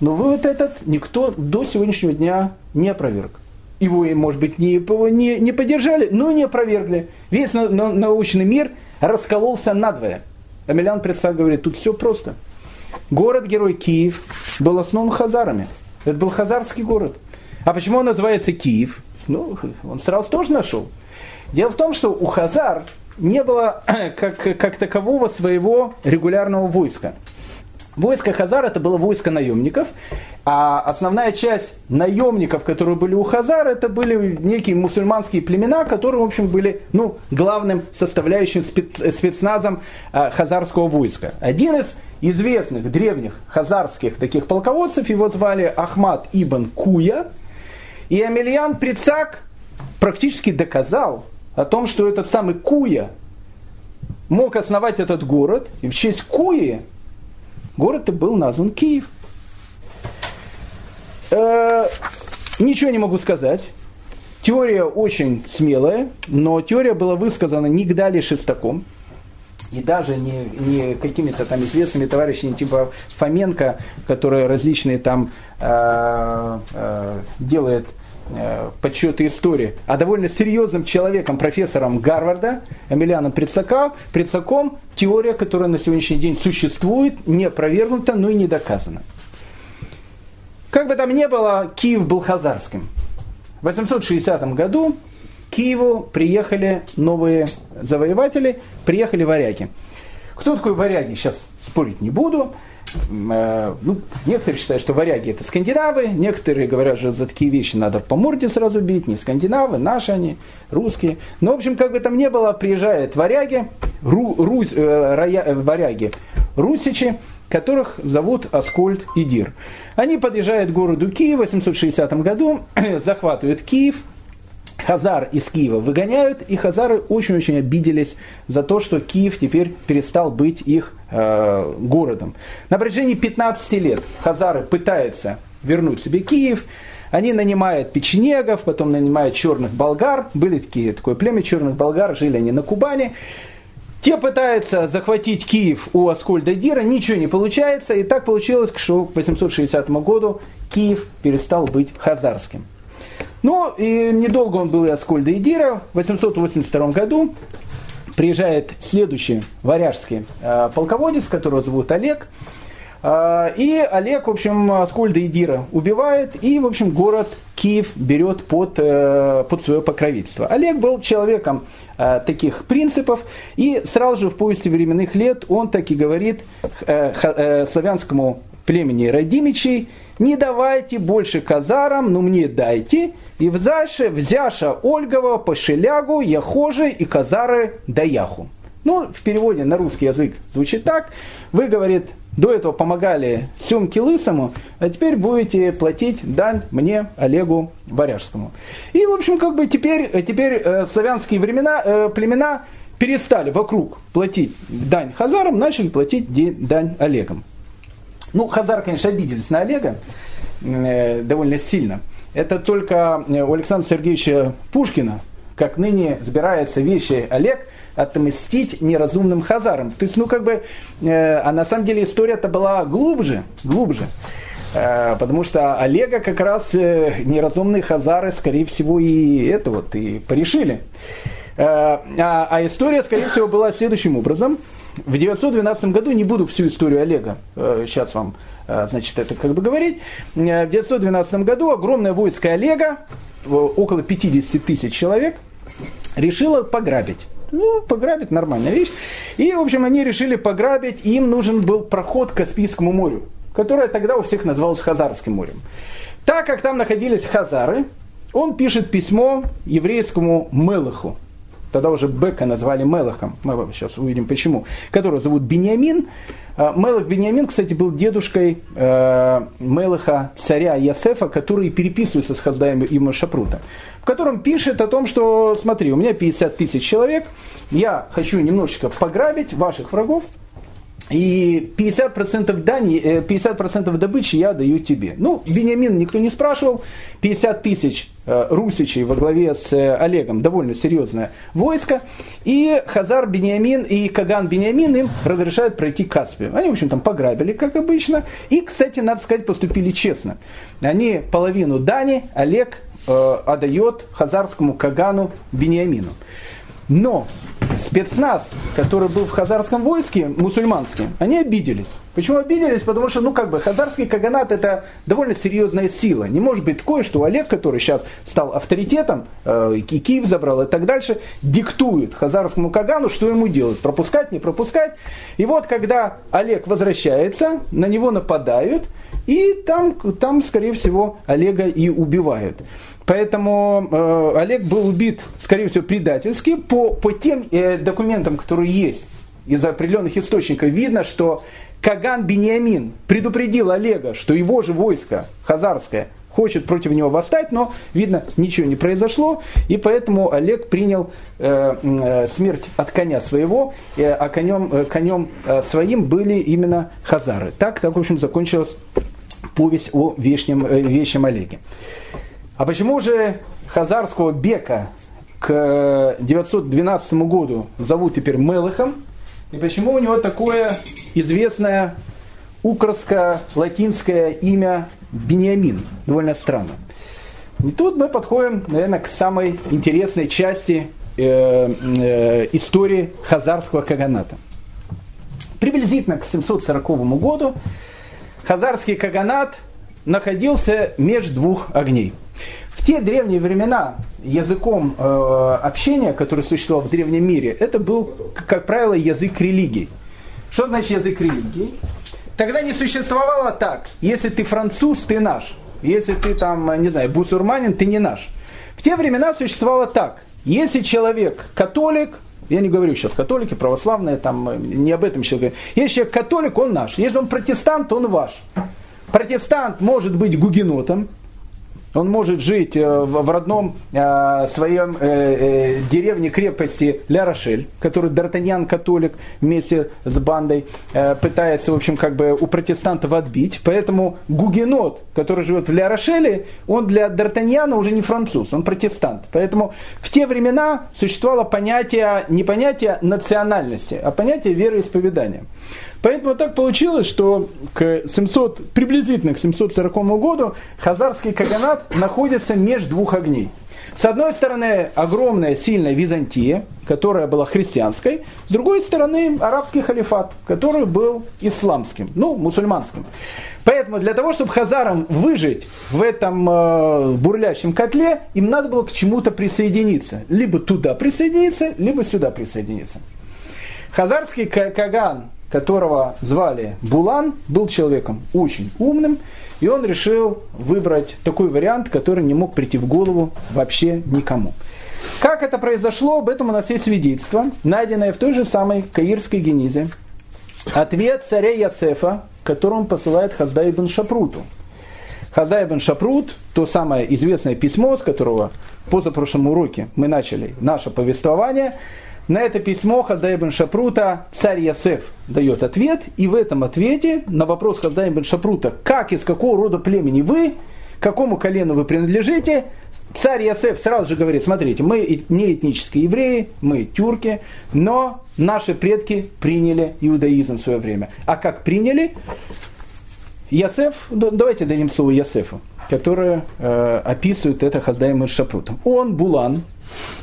но вывод этот никто до сегодняшнего дня не опроверг его, может быть, не, не, не поддержали, но и не опровергли. Весь на, на, научный мир раскололся надвое. Амелян Предсак говорит, тут все просто. Город-герой Киев был основан хазарами. Это был хазарский город. А почему он называется Киев? Ну, он сразу тоже нашел. Дело в том, что у хазар не было как, как такового своего регулярного войска. Войско Хазар это было войско наемников, а основная часть наемников, которые были у Хазар, это были некие мусульманские племена, которые, в общем, были ну, главным составляющим спецназом а, хазарского войска. Один из известных древних хазарских таких полководцев, его звали Ахмад Ибн Куя, и Амельян Прицак практически доказал о том, что этот самый Куя мог основать этот город, и в честь Куи город был назван Киев. Э, ничего не могу сказать. Теория очень смелая, но теория была высказана не Гдали Шестаком, и даже не, не какими-то там известными товарищами типа Фоменко, которые различные там э, э, делает подсчеты истории, а довольно серьезным человеком, профессором Гарварда, Эмилианом Прицаком, Прицаком, теория, которая на сегодняшний день существует, не опровергнута, но и не доказана. Как бы там ни было, Киев был хазарским. В 860 году к Киеву приехали новые завоеватели, приехали варяги. Кто такой варяги, сейчас спорить не буду. Э, ну, некоторые считают, что варяги это скандинавы, некоторые говорят, что за такие вещи надо по морде сразу бить, не скандинавы, наши они, русские. Но, в общем, как бы там ни было, приезжают варяги, ру, русь, э, рая, варяги, русичи, которых зовут Аскольд и Дир. Они подъезжают к городу Киев в 860 году, захватывают Киев, Хазар из Киева выгоняют, и хазары очень-очень обиделись за то, что Киев теперь перестал быть их э, городом. На протяжении 15 лет хазары пытаются вернуть себе Киев. Они нанимают печенегов, потом нанимают черных болгар. Были такие, такое племя черных болгар, жили они на Кубани. Те пытаются захватить Киев у Аскольда Дира, ничего не получается. И так получилось, что к 860 году Киев перестал быть хазарским. Но и недолго он был и Аскольда Идира. В 882 году приезжает следующий варяжский э, полководец, которого зовут Олег. Э, и Олег, в общем, Аскольда Идира убивает, и, в общем, город Киев берет под, э, под свое покровительство. Олег был человеком таких принципов, и сразу же в повести временных лет он так и говорит славянскому племени Радимичей, не давайте больше казарам, но мне дайте, и взяше, взяша Ольгова по шелягу, яхожи и казары да яху. Ну, в переводе на русский язык звучит так. Вы, говорит, до этого помогали Семке Лысому, а теперь будете платить дань мне, Олегу Варяжскому. И, в общем, как бы теперь, теперь э, славянские времена, э, племена перестали вокруг платить дань хазарам, начали платить дань Олегам. Ну, хазар, конечно, обиделись на Олега э, довольно сильно. Это только э, у Александра Сергеевича Пушкина, как ныне сбирается вещи Олег, отмстить неразумным хазарам. То есть, ну, как бы, э, а на самом деле история-то была глубже, глубже. Э, потому что Олега как раз э, неразумные хазары, скорее всего, и это вот, и порешили. А, а история, скорее всего, была следующим образом. В 912 году, не буду всю историю Олега э, сейчас вам Э, значит, это как бы говорить. Э, в 912 году огромное войско Олега, около 50 тысяч человек, решило пограбить. Ну, пограбить нормальная вещь. И, в общем, они решили пограбить, им нужен был проход к Каспийскому морю, которое тогда у всех называлось Хазарским морем. Так как там находились хазары, он пишет письмо еврейскому Мелаху, тогда уже Бека назвали Мелахом, мы сейчас увидим почему, которого зовут Бениамин. А, Мелах Бениамин, кстати, был дедушкой э, Мелаха царя Ясефа, который переписывается с Хаздаем Има Шапрута, в котором пишет о том, что, смотри, у меня 50 тысяч человек, я хочу немножечко пограбить ваших врагов, и 50% дани, 50% э, добычи я даю тебе. Ну, Бениамин никто не спрашивал. 50 тысяч э, русичей во главе с э, Олегом, довольно серьезное войско. И Хазар Бениамин и Каган Бениамин им разрешают пройти Каспию. Они, в общем, там пограбили, как обычно. И, кстати, надо сказать, поступили честно. Они половину дани Олег э, отдает хазарскому Кагану Бениамину. Но спецназ, который был в хазарском войске, мусульманским, они обиделись. Почему обиделись? Потому что, ну, как бы, хазарский каганат это довольно серьезная сила. Не может быть такое, что Олег, который сейчас стал авторитетом, э, и Киев забрал и так дальше, диктует хазарскому кагану, что ему делать, пропускать, не пропускать. И вот, когда Олег возвращается, на него нападают, и там, там скорее всего, Олега и убивают. Поэтому э, Олег был убит, скорее всего, предательски. По, по тем э, документам, которые есть из определенных источников, видно, что Каган Бениамин предупредил Олега, что его же войско хазарское хочет против него восстать, но, видно, ничего не произошло, и поэтому Олег принял э, э, смерть от коня своего, э, а конем, э, конем э, своим были именно хазары. Так, так, в общем, закончилась повесть о вещем, э, вещем Олеге. А почему же хазарского бека к 912 году зовут теперь Мелыхом? И почему у него такое известное укрско-латинское имя Бениамин? Довольно странно. И тут мы подходим, наверное, к самой интересной части э, э, истории хазарского каганата. Приблизительно к 740 году хазарский каганат находился между двух огней – те древние времена языком э, общения, который существовал в древнем мире, это был, как правило, язык религии. Что значит язык религии? Тогда не существовало так. Если ты француз, ты наш. Если ты там, не знаю, бусурманин, ты не наш. В те времена существовало так. Если человек католик, я не говорю сейчас католики, православные, там, не об этом сейчас говорю. Если человек католик, он наш. Если он протестант, он ваш. Протестант может быть гугенотом, он может жить э, в родном э, своем э, деревне крепости Ля Рошель, который Д'Артаньян католик вместе с бандой пытается, в общем, как бы у протестантов отбить. Поэтому Гугенот, который живет в Ля Рошеле, он для Д'Артаньяна уже не француз, он протестант. Поэтому в те времена существовало понятие, не понятие национальности, а понятие вероисповедания. Поэтому так получилось, что к 700, приблизительно к 740 году Хазарский Каганат находится между двух огней. С одной стороны, огромная, сильная Византия, которая была христианской, с другой стороны, арабский халифат, который был исламским, ну, мусульманским. Поэтому для того, чтобы хазарам выжить в этом э, бурлящем котле, им надо было к чему-то присоединиться. Либо туда присоединиться, либо сюда присоединиться. Хазарский Каган которого звали Булан, был человеком очень умным, и он решил выбрать такой вариант, который не мог прийти в голову вообще никому. Как это произошло, об этом у нас есть свидетельство, найденное в той же самой Каирской генизе. Ответ царя Ясефа, который он посылает Хаздай бен Шапруту. Хаздай бен Шапрут, то самое известное письмо, с которого позапрошлом уроке мы начали наше повествование – на это письмо Хаздай бен Шапрута царь Ясеф дает ответ, и в этом ответе на вопрос Хаздай бен Шапрута, как из какого рода племени вы, какому колену вы принадлежите, царь Ясеф сразу же говорит, смотрите, мы не этнические евреи, мы тюрки, но наши предки приняли иудаизм в свое время. А как приняли? Ясеф, давайте дадим слово Ясефу, которое э, описывает это Хаздай Шапрута. Он, Булан,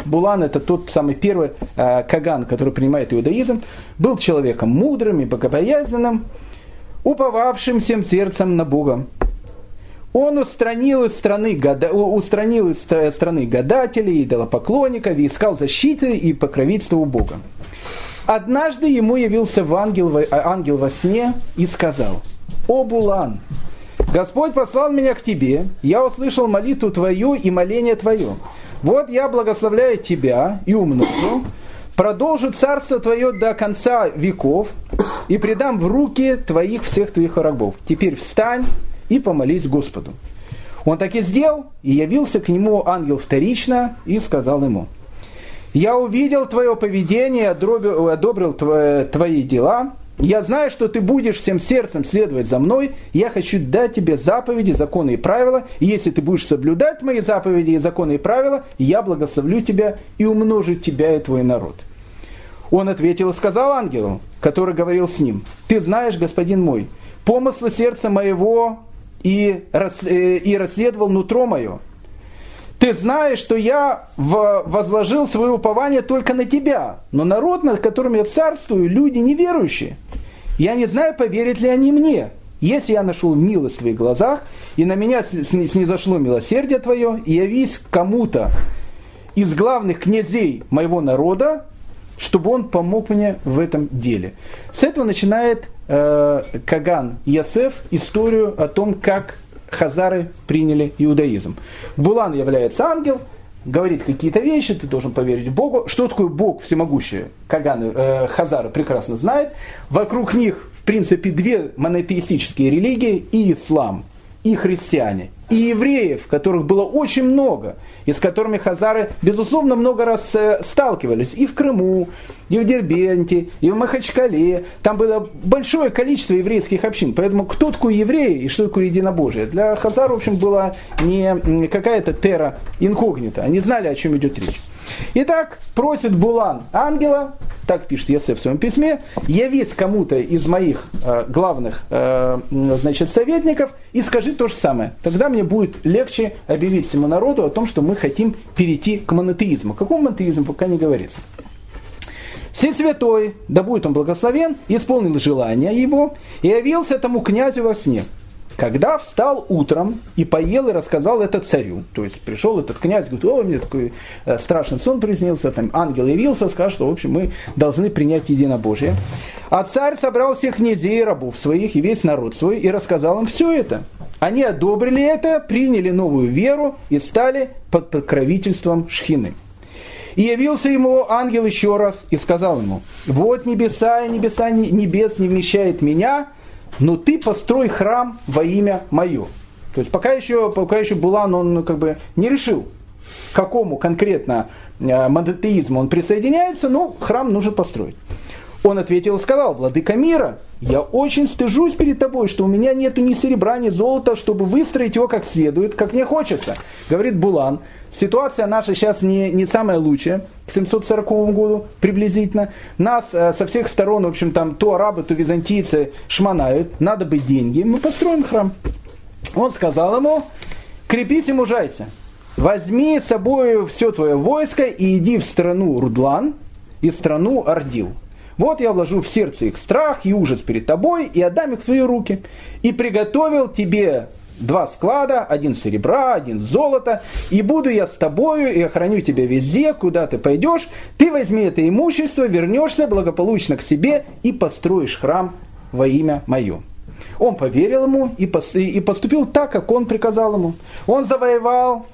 Булан это тот самый первый э, Каган, который принимает иудаизм, был человеком мудрым и богобоязненным, уповавшим всем сердцем на Бога. Он устранил из страны, года, устранил из страны гадателей, идолопоклонников и искал защиты и покровительства у Бога. Однажды ему явился ангел, ангел во сне и сказал, «О, Булан, Господь послал меня к тебе, я услышал молитву твою и моление твое. Вот я благословляю тебя и умножу, продолжу царство твое до конца веков и предам в руки твоих всех твоих рабов. Теперь встань и помолись Господу. Он так и сделал, и явился к нему ангел вторично и сказал ему, «Я увидел твое поведение, одобрил твои дела, я знаю, что ты будешь всем сердцем следовать за мной. Я хочу дать тебе заповеди, законы и правила. И если ты будешь соблюдать мои заповеди и законы и правила, я благословлю тебя и умножу тебя и твой народ. Он ответил и сказал ангелу, который говорил с ним, «Ты знаешь, господин мой, помыслы сердца моего и, э, и расследовал нутро мое, ты знаешь, что я возложил свое упование только на тебя, но народ, над которым я царствую, люди неверующие. Я не знаю, поверят ли они мне. Если я нашел милость в твоих глазах, и на меня снизошло милосердие твое, и явись кому-то из главных князей моего народа, чтобы он помог мне в этом деле. С этого начинает э, Каган Ясеф историю о том, как хазары приняли иудаизм. Булан является ангел, говорит какие-то вещи, ты должен поверить Богу. Что такое Бог всемогущий? Каганы, э, хазары прекрасно знают. Вокруг них, в принципе, две монотеистические религии и ислам, и христиане, и евреев, которых было очень много, и с которыми хазары, безусловно, много раз э, сталкивались. И в Крыму, и в Дербенте, и в Махачкале. Там было большое количество еврейских общин. Поэтому кто такой еврей и что такое единобожие? Для хазар, в общем, была не какая-то тера инкогнита. Они знали, о чем идет речь. Итак, просит Булан ангела, так пишет Есеф в своем письме, явись кому-то из моих э, главных э, значит, советников и скажи то же самое. Тогда мне будет легче объявить всему народу о том, что мы хотим перейти к монотеизму. Какому монотеизму пока не говорится. Всесвятой, да будет он благословен, исполнил желание его и явился тому князю во сне. Когда встал утром и поел и рассказал это царю, то есть пришел этот князь, говорит, о, мне такой э, страшный сон приснился, там ангел явился, сказал, что, в общем, мы должны принять единобожие. А царь собрал всех князей и рабов своих и весь народ свой и рассказал им все это. Они одобрили это, приняли новую веру и стали под покровительством Шхины. И явился ему ангел еще раз и сказал ему, вот небеса и небеса небес не вмещает меня, но ты построй храм во имя мое. То есть пока еще, пока еще Булан он ну, как бы не решил, к какому конкретно э, монотеизму он присоединяется, но храм нужно построить. Он ответил и сказал, владыка мира, я очень стыжусь перед тобой, что у меня нету ни серебра, ни золота, чтобы выстроить его как следует, как мне хочется. Говорит Булан, ситуация наша сейчас не, не самая лучшая, к 740 году приблизительно. Нас э, со всех сторон, в общем, там то арабы, то византийцы шманают, надо бы деньги, мы построим храм. Он сказал ему, крепись и мужайся, возьми с собой все твое войско и иди в страну Рудлан и страну Ордил. Вот я вложу в сердце их страх и ужас перед тобой и отдам их в твои руки. И приготовил тебе два склада, один серебра, один золота, и буду я с тобою и охраню тебя везде, куда ты пойдешь. Ты возьми это имущество, вернешься благополучно к себе и построишь храм во имя мое. Он поверил ему и поступил так, как он приказал ему. Он завоевал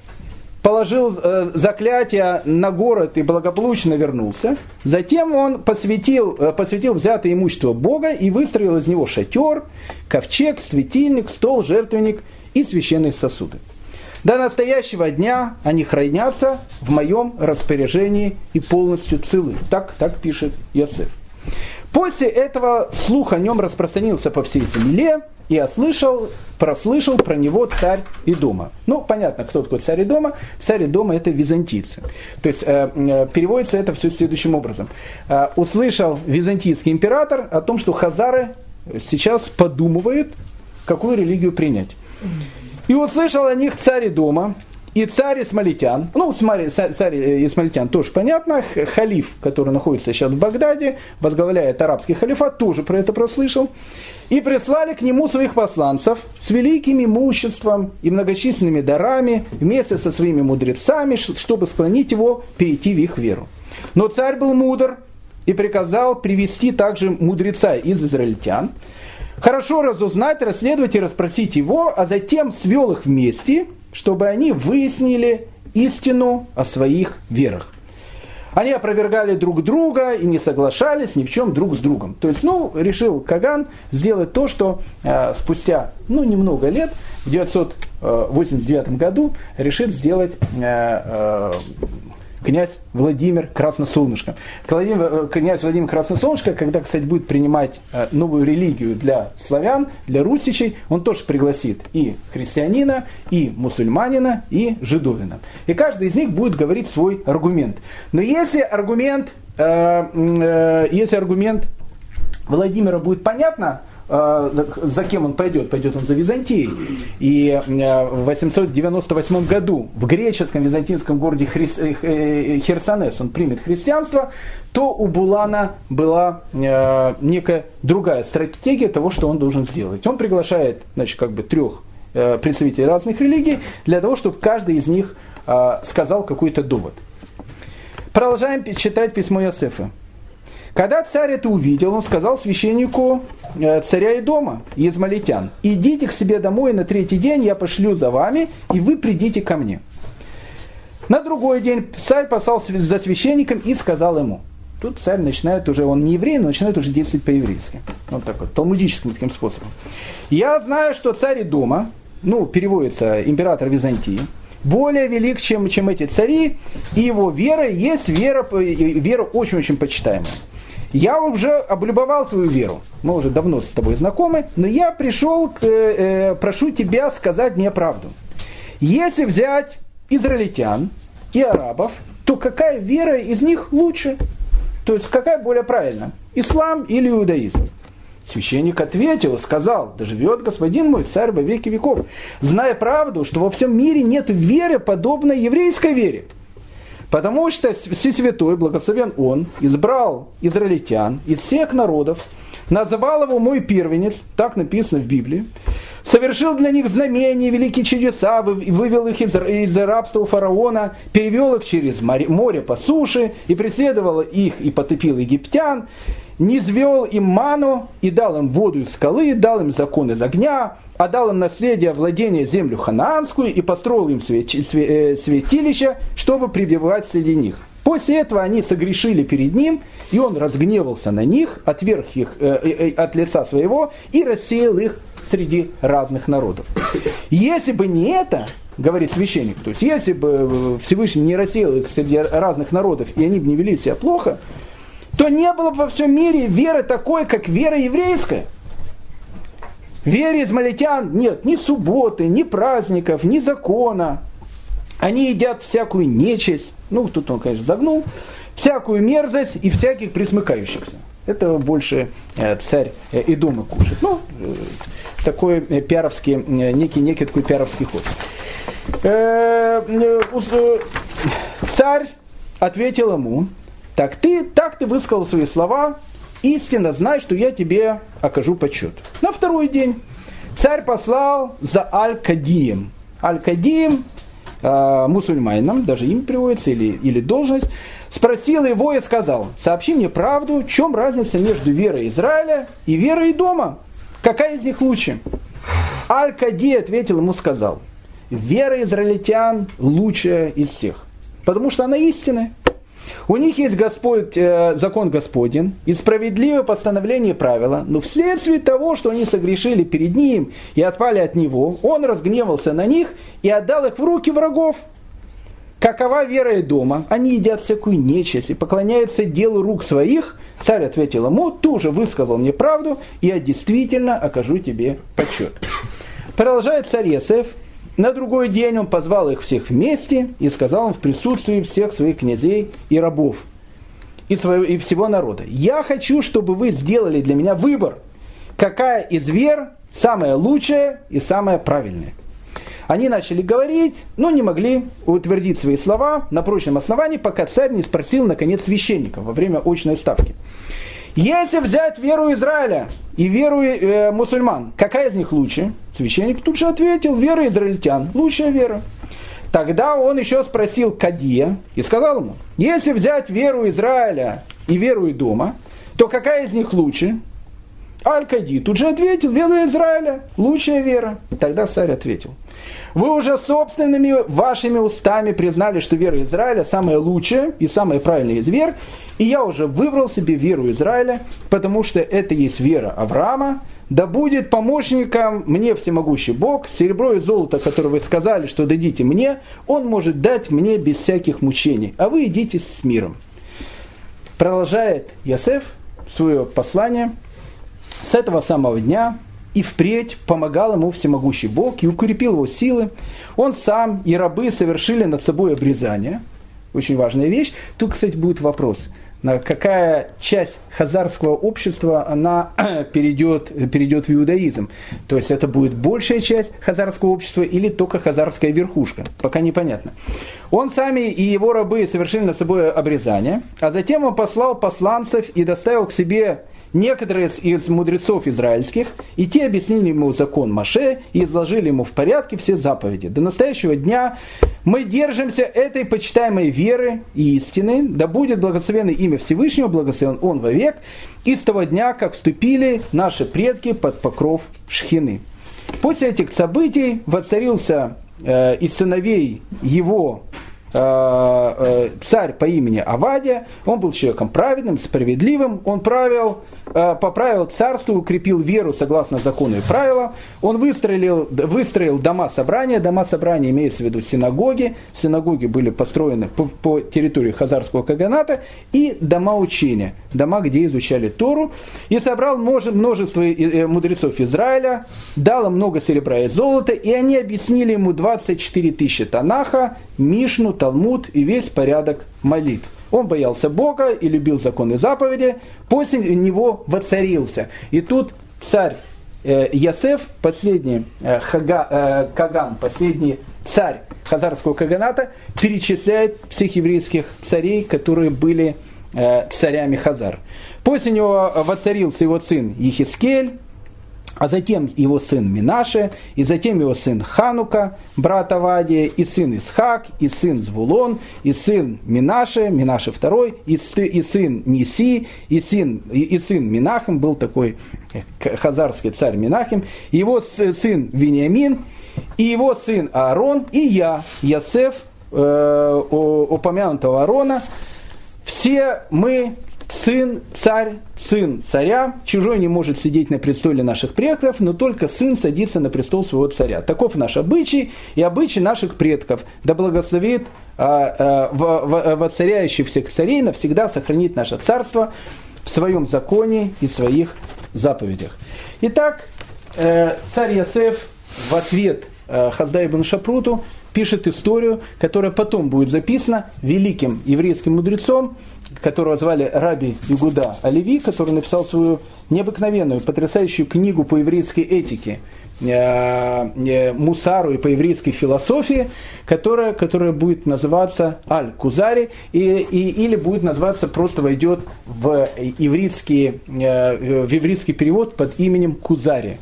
положил э, заклятие на город и благополучно вернулся. Затем он посвятил, э, посвятил взятое имущество Бога и выстроил из него шатер, ковчег, светильник, стол, жертвенник и священные сосуды. До настоящего дня они хранятся в моем распоряжении и полностью целы. Так, так пишет Иосиф. После этого слух о нем распространился по всей земле, и ослышал, прослышал про него царь и дома. Ну, понятно, кто такой царь и дома. Царь и дома это византийцы. То есть э, э, переводится это все следующим образом. Э, услышал византийский император о том, что хазары сейчас подумывают, какую религию принять. И услышал о них царь и дома, и царь Исмалитян, ну, смотри, царь Исмалитян тоже понятно, халиф, который находится сейчас в Багдаде, возглавляет арабский халифат, тоже про это прослышал. И прислали к нему своих посланцев с великим имуществом и многочисленными дарами вместе со своими мудрецами, чтобы склонить его перейти в их веру. Но царь был мудр и приказал привести также мудреца из израильтян, хорошо разузнать, расследовать и расспросить его, а затем свел их вместе – чтобы они выяснили истину о своих верах. Они опровергали друг друга и не соглашались ни в чем друг с другом. То есть, ну, решил Каган сделать то, что э, спустя, ну, немного лет, в 989 году, решит сделать э, э, князь Владимир Красносолнышко. Э, князь Владимир Красносолнышко, когда, кстати, будет принимать э, новую религию для славян, для русичей, он тоже пригласит и христианина, и мусульманина, и жидовина. И каждый из них будет говорить свой аргумент. Но если аргумент, э, если аргумент Владимира будет понятно, за кем он пойдет? Пойдет он за Византией. И э, в 898 году в греческом византийском городе Хрис... Э, э, Херсонес он примет христианство, то у Булана была некая другая стратегия того, что он должен сделать. Он приглашает значит, как бы трех представителей разных религий для того, чтобы каждый из них сказал какой-то довод. Продолжаем читать письмо Иосифа. Когда царь это увидел, он сказал священнику э, царя и дома, измалитян, идите к себе домой, на третий день я пошлю за вами, и вы придите ко мне. На другой день царь послал за священником и сказал ему, тут царь начинает уже, он не еврей, но начинает уже действовать по-еврейски. Вот так вот, талмудическим таким способом. Я знаю, что царь дома, ну, переводится император Византии, более велик, чем, чем эти цари, и его вера есть вера, вера очень-очень почитаемая. Я уже облюбовал твою веру. Мы уже давно с тобой знакомы, но я пришел, к, э, прошу тебя сказать мне правду. Если взять израильтян и арабов, то какая вера из них лучше? То есть какая более правильна? Ислам или иудаизм? Священник ответил сказал, да живет господин мой, царь во веки веков, зная правду, что во всем мире нет веры, подобной еврейской вере. Потому что Всесвятой, благословен Он, избрал израильтян из всех народов, называл его мой первенец, так написано в Библии, совершил для них знамения, великие чудеса, вывел их из, из рабства у фараона, перевел их через море, море по суше и преследовал их и потопил египтян, не звел им ману и дал им воду из скалы, дал им закон из огня, отдал им наследие владения землю ханаанскую и построил им э, святилище, чтобы прибивать среди них. После этого они согрешили перед ним, и он разгневался на них, отверг их э, э, э, от лица своего и рассеял их среди разных народов. Если бы не это, говорит священник, то есть если бы Всевышний не рассеял их среди разных народов, и они бы не вели себя плохо, то не было бы во всем мире веры такой, как вера еврейская. Вере измалитян нет ни субботы, ни праздников, ни закона. Они едят всякую нечисть, ну тут он, конечно, загнул, всякую мерзость и всяких присмыкающихся. Это больше э, царь э, и дома кушает. Ну, э, такой пиаровский, некий, некий такой пиаровский ход. Царь ответил ему, так ты, так ты высказал свои слова, истинно знай, что я тебе окажу почет. На второй день царь послал за Аль-Кадием. Аль-Кадием мусульманам, даже им приводится, или, или должность, спросил его и сказал, сообщи мне правду, в чем разница между верой Израиля и верой дома? Какая из них лучше? Аль-Кади ответил ему, сказал, вера израильтян лучшая из всех, потому что она истинная. У них есть Господь, э, закон Господень и справедливое постановление правила, но вследствие того, что они согрешили перед Ним и отпали от Него, Он разгневался на них и отдал их в руки врагов. Какова вера и дома? Они едят всякую нечисть и поклоняются делу рук своих. Царь ответил ему, ты уже высказал мне правду, я действительно окажу тебе почет. Продолжает царь Есеф, на другой день он позвал их всех вместе и сказал им в присутствии всех своих князей и рабов и, своего, и всего народа. Я хочу, чтобы вы сделали для меня выбор, какая из вер самая лучшая и самая правильная. Они начали говорить, но не могли утвердить свои слова на прочном основании, пока царь не спросил, наконец, священников во время очной ставки. Если взять веру Израиля и веру э, мусульман, какая из них лучше? Священник тут же ответил, вера израильтян, лучшая вера. Тогда он еще спросил Кадия и сказал ему, если взять веру Израиля и веру и дома, то какая из них лучше? Аль-Кади тут же ответил, вера Израиля, лучшая вера. Тогда царь ответил, вы уже собственными вашими устами признали, что вера Израиля самая лучшая и самая правильная из вер, и я уже выбрал себе веру Израиля, потому что это есть вера Авраама, да будет помощником мне всемогущий Бог, серебро и золото, которое вы сказали, что дадите мне, он может дать мне без всяких мучений, а вы идите с миром. Продолжает Ясеф свое послание. С этого самого дня и впредь помогал ему всемогущий Бог и укрепил его силы. Он сам и рабы совершили над собой обрезание. Очень важная вещь. Тут, кстати, будет вопрос – какая часть хазарского общества она перейдет, перейдет в иудаизм. То есть это будет большая часть хазарского общества или только хазарская верхушка. Пока непонятно. Он сами и его рабы совершили над собой обрезание, а затем он послал посланцев и доставил к себе некоторые из мудрецов израильских, и те объяснили ему закон Маше и изложили ему в порядке все заповеди. До настоящего дня мы держимся этой почитаемой веры и истины, да будет благословенно имя Всевышнего, благословен Он вовек, и с того дня, как вступили наши предки под покров Шхины. После этих событий воцарился э, из сыновей его царь по имени Авадия, он был человеком праведным, справедливым, он правил, э, поправил царство, укрепил веру согласно закону и правилам, он выстроил, выстроил дома собрания, дома собрания имеется в виду синагоги, синагоги были построены по, по территории Хазарского каганата, и дома учения, дома, где изучали Тору, и собрал множество мудрецов Израиля, дал им много серебра и золота, и они объяснили ему 24 тысячи Танаха, Мишну, Талмуд и весь порядок молитв. Он боялся Бога и любил законы заповеди, после него воцарился. И тут царь э, Ясеф, последний э, хага, э, Каган, последний царь Хазарского Каганата, перечисляет всех еврейских царей, которые были э, царями Хазар. После него воцарился его сын Ехискель, а затем его сын Минаше, и затем его сын Ханука, брат Авадия, и сын Исхак, и сын Звулон, и сын Минаше, Минаше второй, и, и сын Ниси, и сын, и, и сын Минахим, был такой э, хазарский царь Минахим, его сын Вениамин, и его сын Аарон, и я, Ясеф, э, упомянутого Аарона, все мы сын, царь, сын царя, чужой не может сидеть на престоле наших предков, но только сын садится на престол своего царя. Таков наш обычай и обычай наших предков. Да благословит а, а, воцаряющий всех царей навсегда сохранит наше царство в своем законе и своих заповедях. Итак, э, царь Ясеф в ответ э, Хазда ибн Шапруту пишет историю, которая потом будет записана великим еврейским мудрецом, которого звали Раби Игуда Оливи, который написал свою необыкновенную, потрясающую книгу по еврейской этике э, Мусару и по еврейской философии, которая, которая будет называться Аль-Кузари, и, и, или будет называться, просто войдет в еврейский, в еврейский перевод под именем Кузари.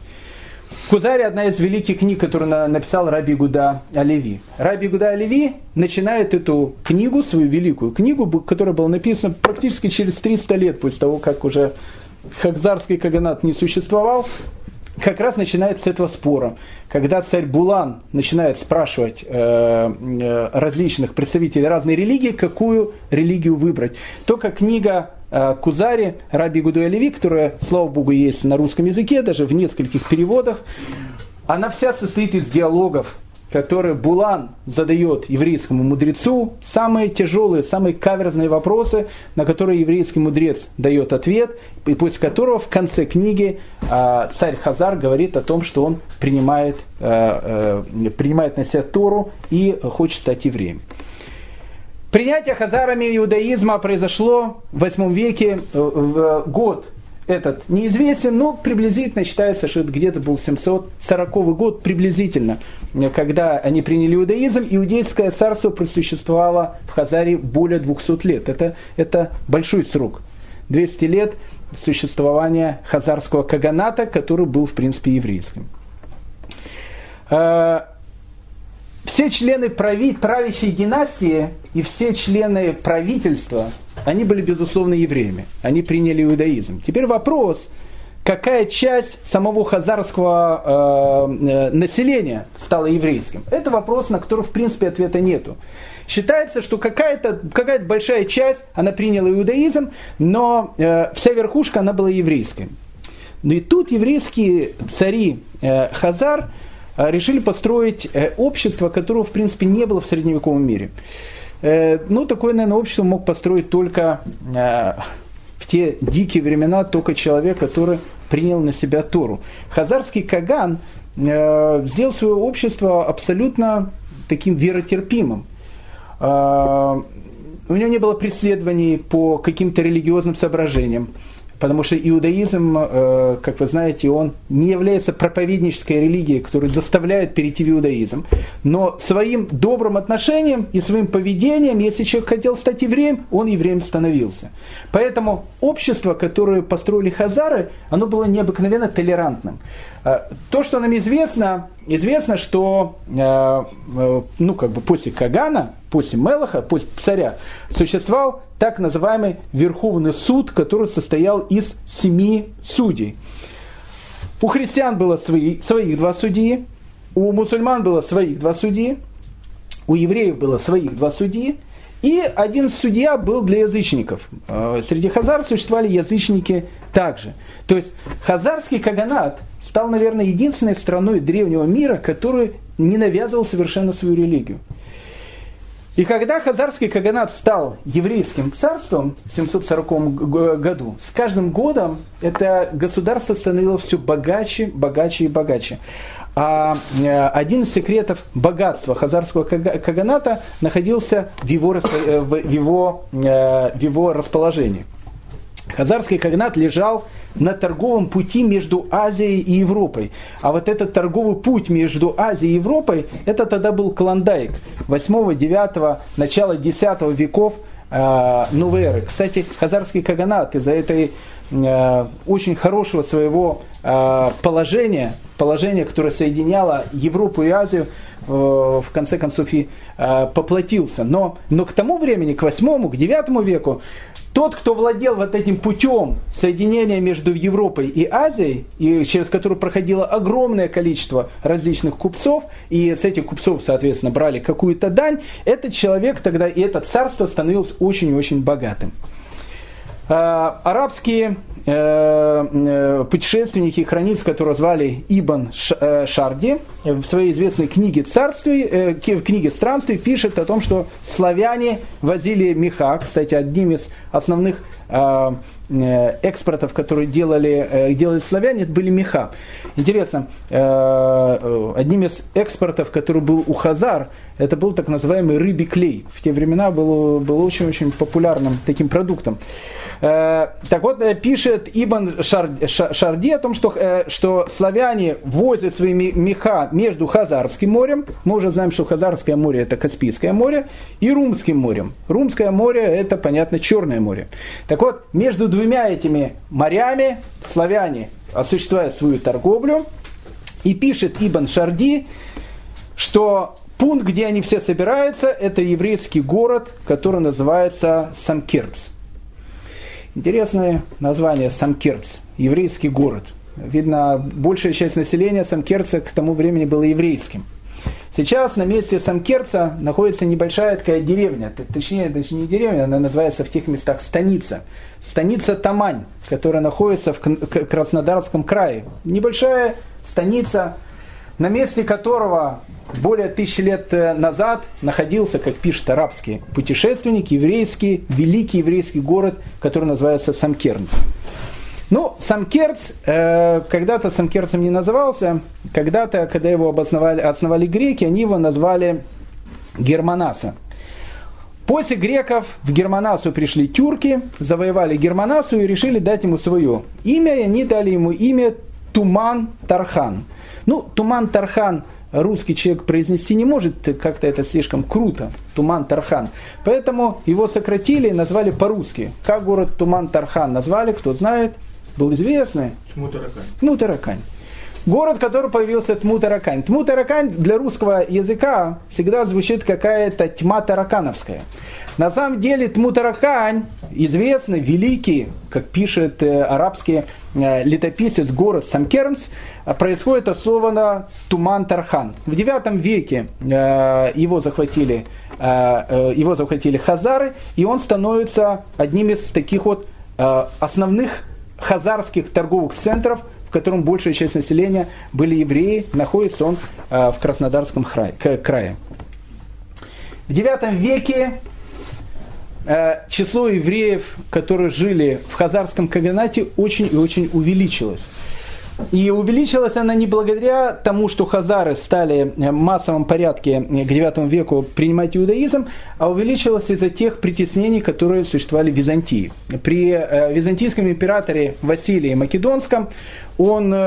Кузари одна из великих книг, которую написал Раби Гуда Оливи. Раби Гуда Оливи начинает эту книгу, свою великую книгу, которая была написана практически через 300 лет после того, как уже Хакзарский каганат не существовал, как раз начинает с этого спора. Когда царь Булан начинает спрашивать э, э, различных представителей разной религии, какую религию выбрать. Только книга э, Кузари, Раби Гудуя которая, слава богу, есть на русском языке, даже в нескольких переводах, она вся состоит из диалогов которые Булан задает еврейскому мудрецу, самые тяжелые, самые каверзные вопросы, на которые еврейский мудрец дает ответ, и после которого в конце книги э, царь Хазар говорит о том, что он принимает, э, э, принимает на себя Тору и хочет стать евреем. Принятие хазарами иудаизма произошло в 8 веке, э, в год этот неизвестен, но приблизительно считается, что это где-то был 740 год, приблизительно, когда они приняли иудаизм. Иудейское царство просуществовало в Хазаре более 200 лет. Это, это большой срок. 200 лет существования хазарского каганата, который был, в принципе, еврейским. Все члены правящей династии и все члены правительства – они были, безусловно, евреями. Они приняли иудаизм. Теперь вопрос, какая часть самого хазарского э, э, населения стала еврейским? Это вопрос, на который, в принципе, ответа нету. Считается, что какая-то какая большая часть, она приняла иудаизм, но э, вся верхушка, она была еврейской. Но и тут еврейские цари э, Хазар решили построить э, общество, которого, в принципе, не было в средневековом мире. Э, ну, такое, наверное, общество мог построить только э, в те дикие времена только человек, который принял на себя Тору. Хазарский Каган э, сделал свое общество абсолютно таким веротерпимым. У него не было преследований по каким-то религиозным соображениям. Потому что иудаизм, э, как вы знаете, он не является проповеднической религией, которая заставляет перейти в иудаизм. Но своим добрым отношением и своим поведением, если человек хотел стать евреем, он евреем становился. Поэтому общество, которое построили хазары, оно было необыкновенно толерантным. Э, то, что нам известно, известно, что э, ну, как бы после Кагана, после Мелаха, после царя, существовал так называемый Верховный суд, который состоял из семи судей. У христиан было свои, своих два судьи, у мусульман было своих два судьи, у евреев было своих два судьи, и один судья был для язычников. Э, среди хазар существовали язычники также. То есть хазарский каганат стал, наверное, единственной страной древнего мира, который не навязывал совершенно свою религию. И когда Хазарский Каганат стал еврейским царством в 740 году, с каждым годом это государство становилось все богаче, богаче и богаче. А э, один из секретов богатства Хазарского Каганата находился в его, э, в его, э, в его расположении. Хазарский Каганат лежал на торговом пути между Азией и Европой. А вот этот торговый путь между Азией и Европой, это тогда был Клондайк 8-9, начала 10 веков э, новой эры. Кстати, Хазарский Каганат из-за этой э, очень хорошего своего э, положения, положения, которое соединяло Европу и Азию, в конце концов и э, поплатился. Но, но к тому времени, к 8 к 9 веку, тот, кто владел вот этим путем соединения между Европой и Азией, и через который проходило огромное количество различных купцов, и с этих купцов, соответственно, брали какую-то дань, этот человек тогда и это царство становилось очень-очень богатым. Арабские путешественники и хранитель, которого звали Ибн Шарди, в своей известной книге «Царствий», в книге «Странствий» пишет о том, что славяне возили меха, кстати, одним из основных экспортов, которые делали, делали славяне, это были меха. Интересно, одним из экспортов, который был у Хазар, это был так называемый рыбий клей. В те времена был, был очень-очень популярным таким продуктом. Э, так вот, э, пишет Ибн Шарди о том, что, э, что славяне возят свои меха между Хазарским морем, мы уже знаем, что Хазарское море это Каспийское море, и Румским морем. Румское море это, понятно, Черное море. Так вот, между двумя этими морями славяне осуществляют свою торговлю, и пишет Ибн Шарди, что Пункт, где они все собираются, это еврейский город, который называется Самкирц. Интересное название Самкирц, еврейский город. Видно, большая часть населения Самкерца к тому времени была еврейским. Сейчас на месте Самкерца находится небольшая такая деревня, точнее, даже не деревня, она называется в тех местах станица. Станица Тамань, которая находится в Краснодарском крае. Небольшая станица, на месте которого более тысячи лет э, назад находился, как пишет арабский путешественник, еврейский, великий еврейский город, который называется Самкернц. Ну, Самкерц, э, когда-то Самкерцем не назывался, когда-то, когда его обосновали, основали греки, они его назвали Германаса. После греков в Германасу пришли тюрки, завоевали Германасу и решили дать ему свое имя, и они дали ему имя Туман Тархан. Ну, Туман Тархан – русский человек произнести не может, как-то это слишком круто, Туман-Тархан. Поэтому его сократили и назвали по-русски. Как город Туман-Тархан назвали, кто знает, был известный. Тмутаракань. Тмутаракань. Город, который появился Тмутаракань. Тмутаракань для русского языка всегда звучит какая-то тьма таракановская. На самом деле Тмутаракань известный, великий, как пишет э, арабский э, летописец город Самкернс, происходит от Туман Тархан. В IX веке э, его захватили, его захватили хазары, и он становится одним из таких вот основных хазарских торговых центров, в котором большая часть населения были евреи, находится он в Краснодарском крае. В IX веке число евреев, которые жили в Хазарском Каганате, очень и очень увеличилось. И увеличилась она не благодаря тому, что хазары стали в массовом порядке к IX веку принимать иудаизм, а увеличилась из-за тех притеснений, которые существовали в Византии. При э, византийском императоре Василии Македонском он, э,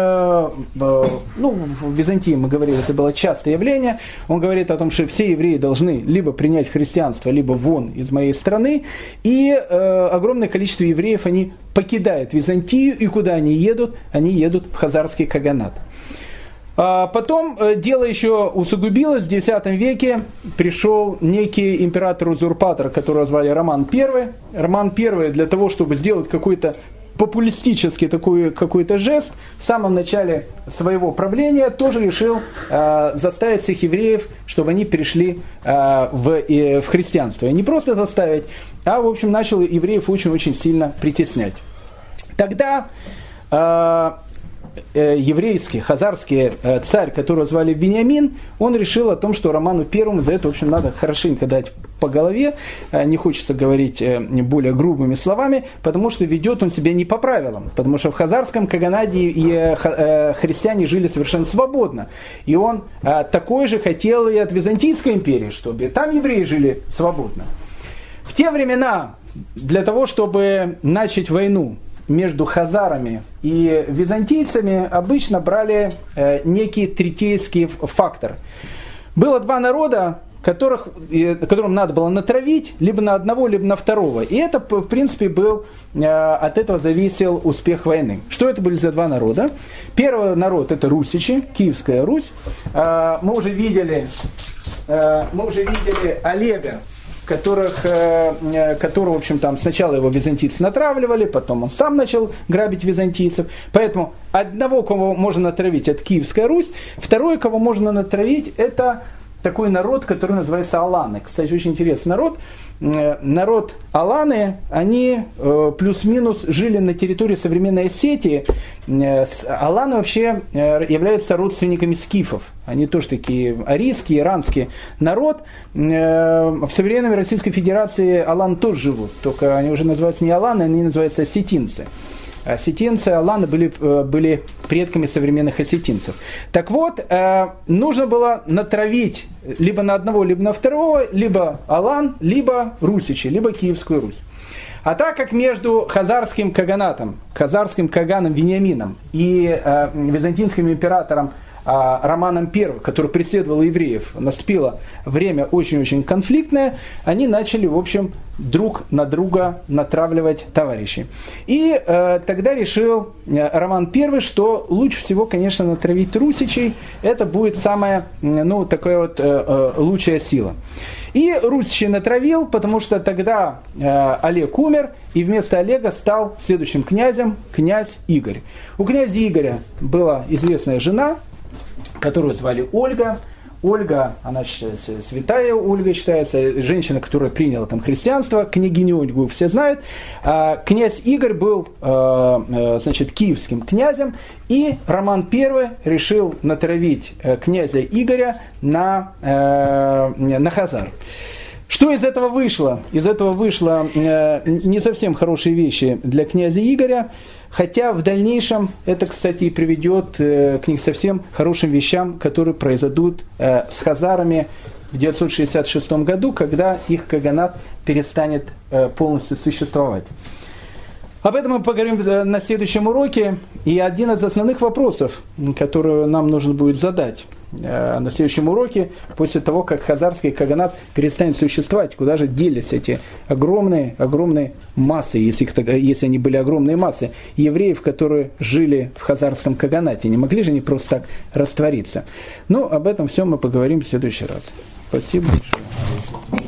э, ну, в Византии мы говорили, это было частое явление, он говорит о том, что все евреи должны либо принять христианство, либо вон из моей страны, и э, огромное количество евреев, они покидают Византию, и куда они едут? Они едут в Хазарский Каганат. А потом дело еще усугубилось, в X веке пришел некий император-узурпатор, которого звали Роман I. Роман I для того, чтобы сделать какой-то популистический такой какой-то жест в самом начале своего правления тоже решил э, заставить всех евреев, чтобы они перешли э, в, э, в христианство. И не просто заставить, а в общем начал евреев очень-очень сильно притеснять. Тогда э, еврейский, хазарский э, царь, которого звали Бениамин, он решил о том, что Роману Первому за это, в общем, надо хорошенько дать по голове, э, не хочется говорить более грубыми словами, потому что ведет он себя не по правилам, потому что в хазарском Каганаде и христиане жили совершенно свободно, и он такой же хотел и от Византийской империи, чтобы там евреи жили свободно. В те времена для того, чтобы начать войну между хазарами и византийцами обычно брали э, некий третейский фактор. Было два народа, которых, которым надо было натравить либо на одного, либо на второго. И это, в принципе, был, э, от этого зависел успех войны. Что это были за два народа? Первый народ это русичи, Киевская Русь. Э, мы уже видели, мы уже видели Олега, которых, э, э, которого, в общем, там сначала его византийцы натравливали, потом он сам начал грабить византийцев. Поэтому одного, кого можно натравить, это Киевская Русь. Второе, кого можно натравить, это такой народ, который называется Аланы. Кстати, очень интересный народ. Э, народ Аланы, они э, плюс-минус жили на территории современной Осетии. Э, Аланы вообще являются родственниками скифов. Они тоже такие арийские, иранские народ. В современной Российской Федерации Алан тоже живут, только они уже называются не Аланы, они называются осетинцы. Осетинцы, аланы были, э, были предками современных осетинцев. Так вот, э, нужно было натравить либо на одного, либо на второго, либо алан, либо русичи, либо Киевскую Русь. А так как между хазарским каганатом, хазарским каганом Вениамином и э, византийским императором Романом I, который преследовал евреев, наступило время очень-очень конфликтное, они начали, в общем, друг на друга натравливать товарищей. И э, тогда решил э, Роман I, что лучше всего, конечно, натравить русичей, это будет самая, ну, такая вот э, э, лучшая сила. И Русичей натравил, потому что тогда э, Олег умер, и вместо Олега стал следующим князем князь Игорь. У князя Игоря была известная жена, которую звали Ольга. Ольга, она считается, святая Ольга считается, женщина, которая приняла там христианство, княгиню Ольгу все знают. А, князь Игорь был, а, а, значит, киевским князем, и Роман I решил натравить э, князя Игоря на, э, на Хазар. Что из этого вышло? Из этого вышло э, не совсем хорошие вещи для князя Игоря. Хотя в дальнейшем это, кстати, и приведет э, к не совсем хорошим вещам, которые произойдут э, с хазарами в 966 году, когда их каганат перестанет э, полностью существовать. Об этом мы поговорим на следующем уроке. И один из основных вопросов, который нам нужно будет задать – на следующем уроке, после того, как хазарский каганат перестанет существовать, куда же делись эти огромные, огромные массы, если, если они были огромные массы, евреев, которые жили в хазарском каганате. Не могли же они просто так раствориться. Но об этом все мы поговорим в следующий раз. Спасибо большое.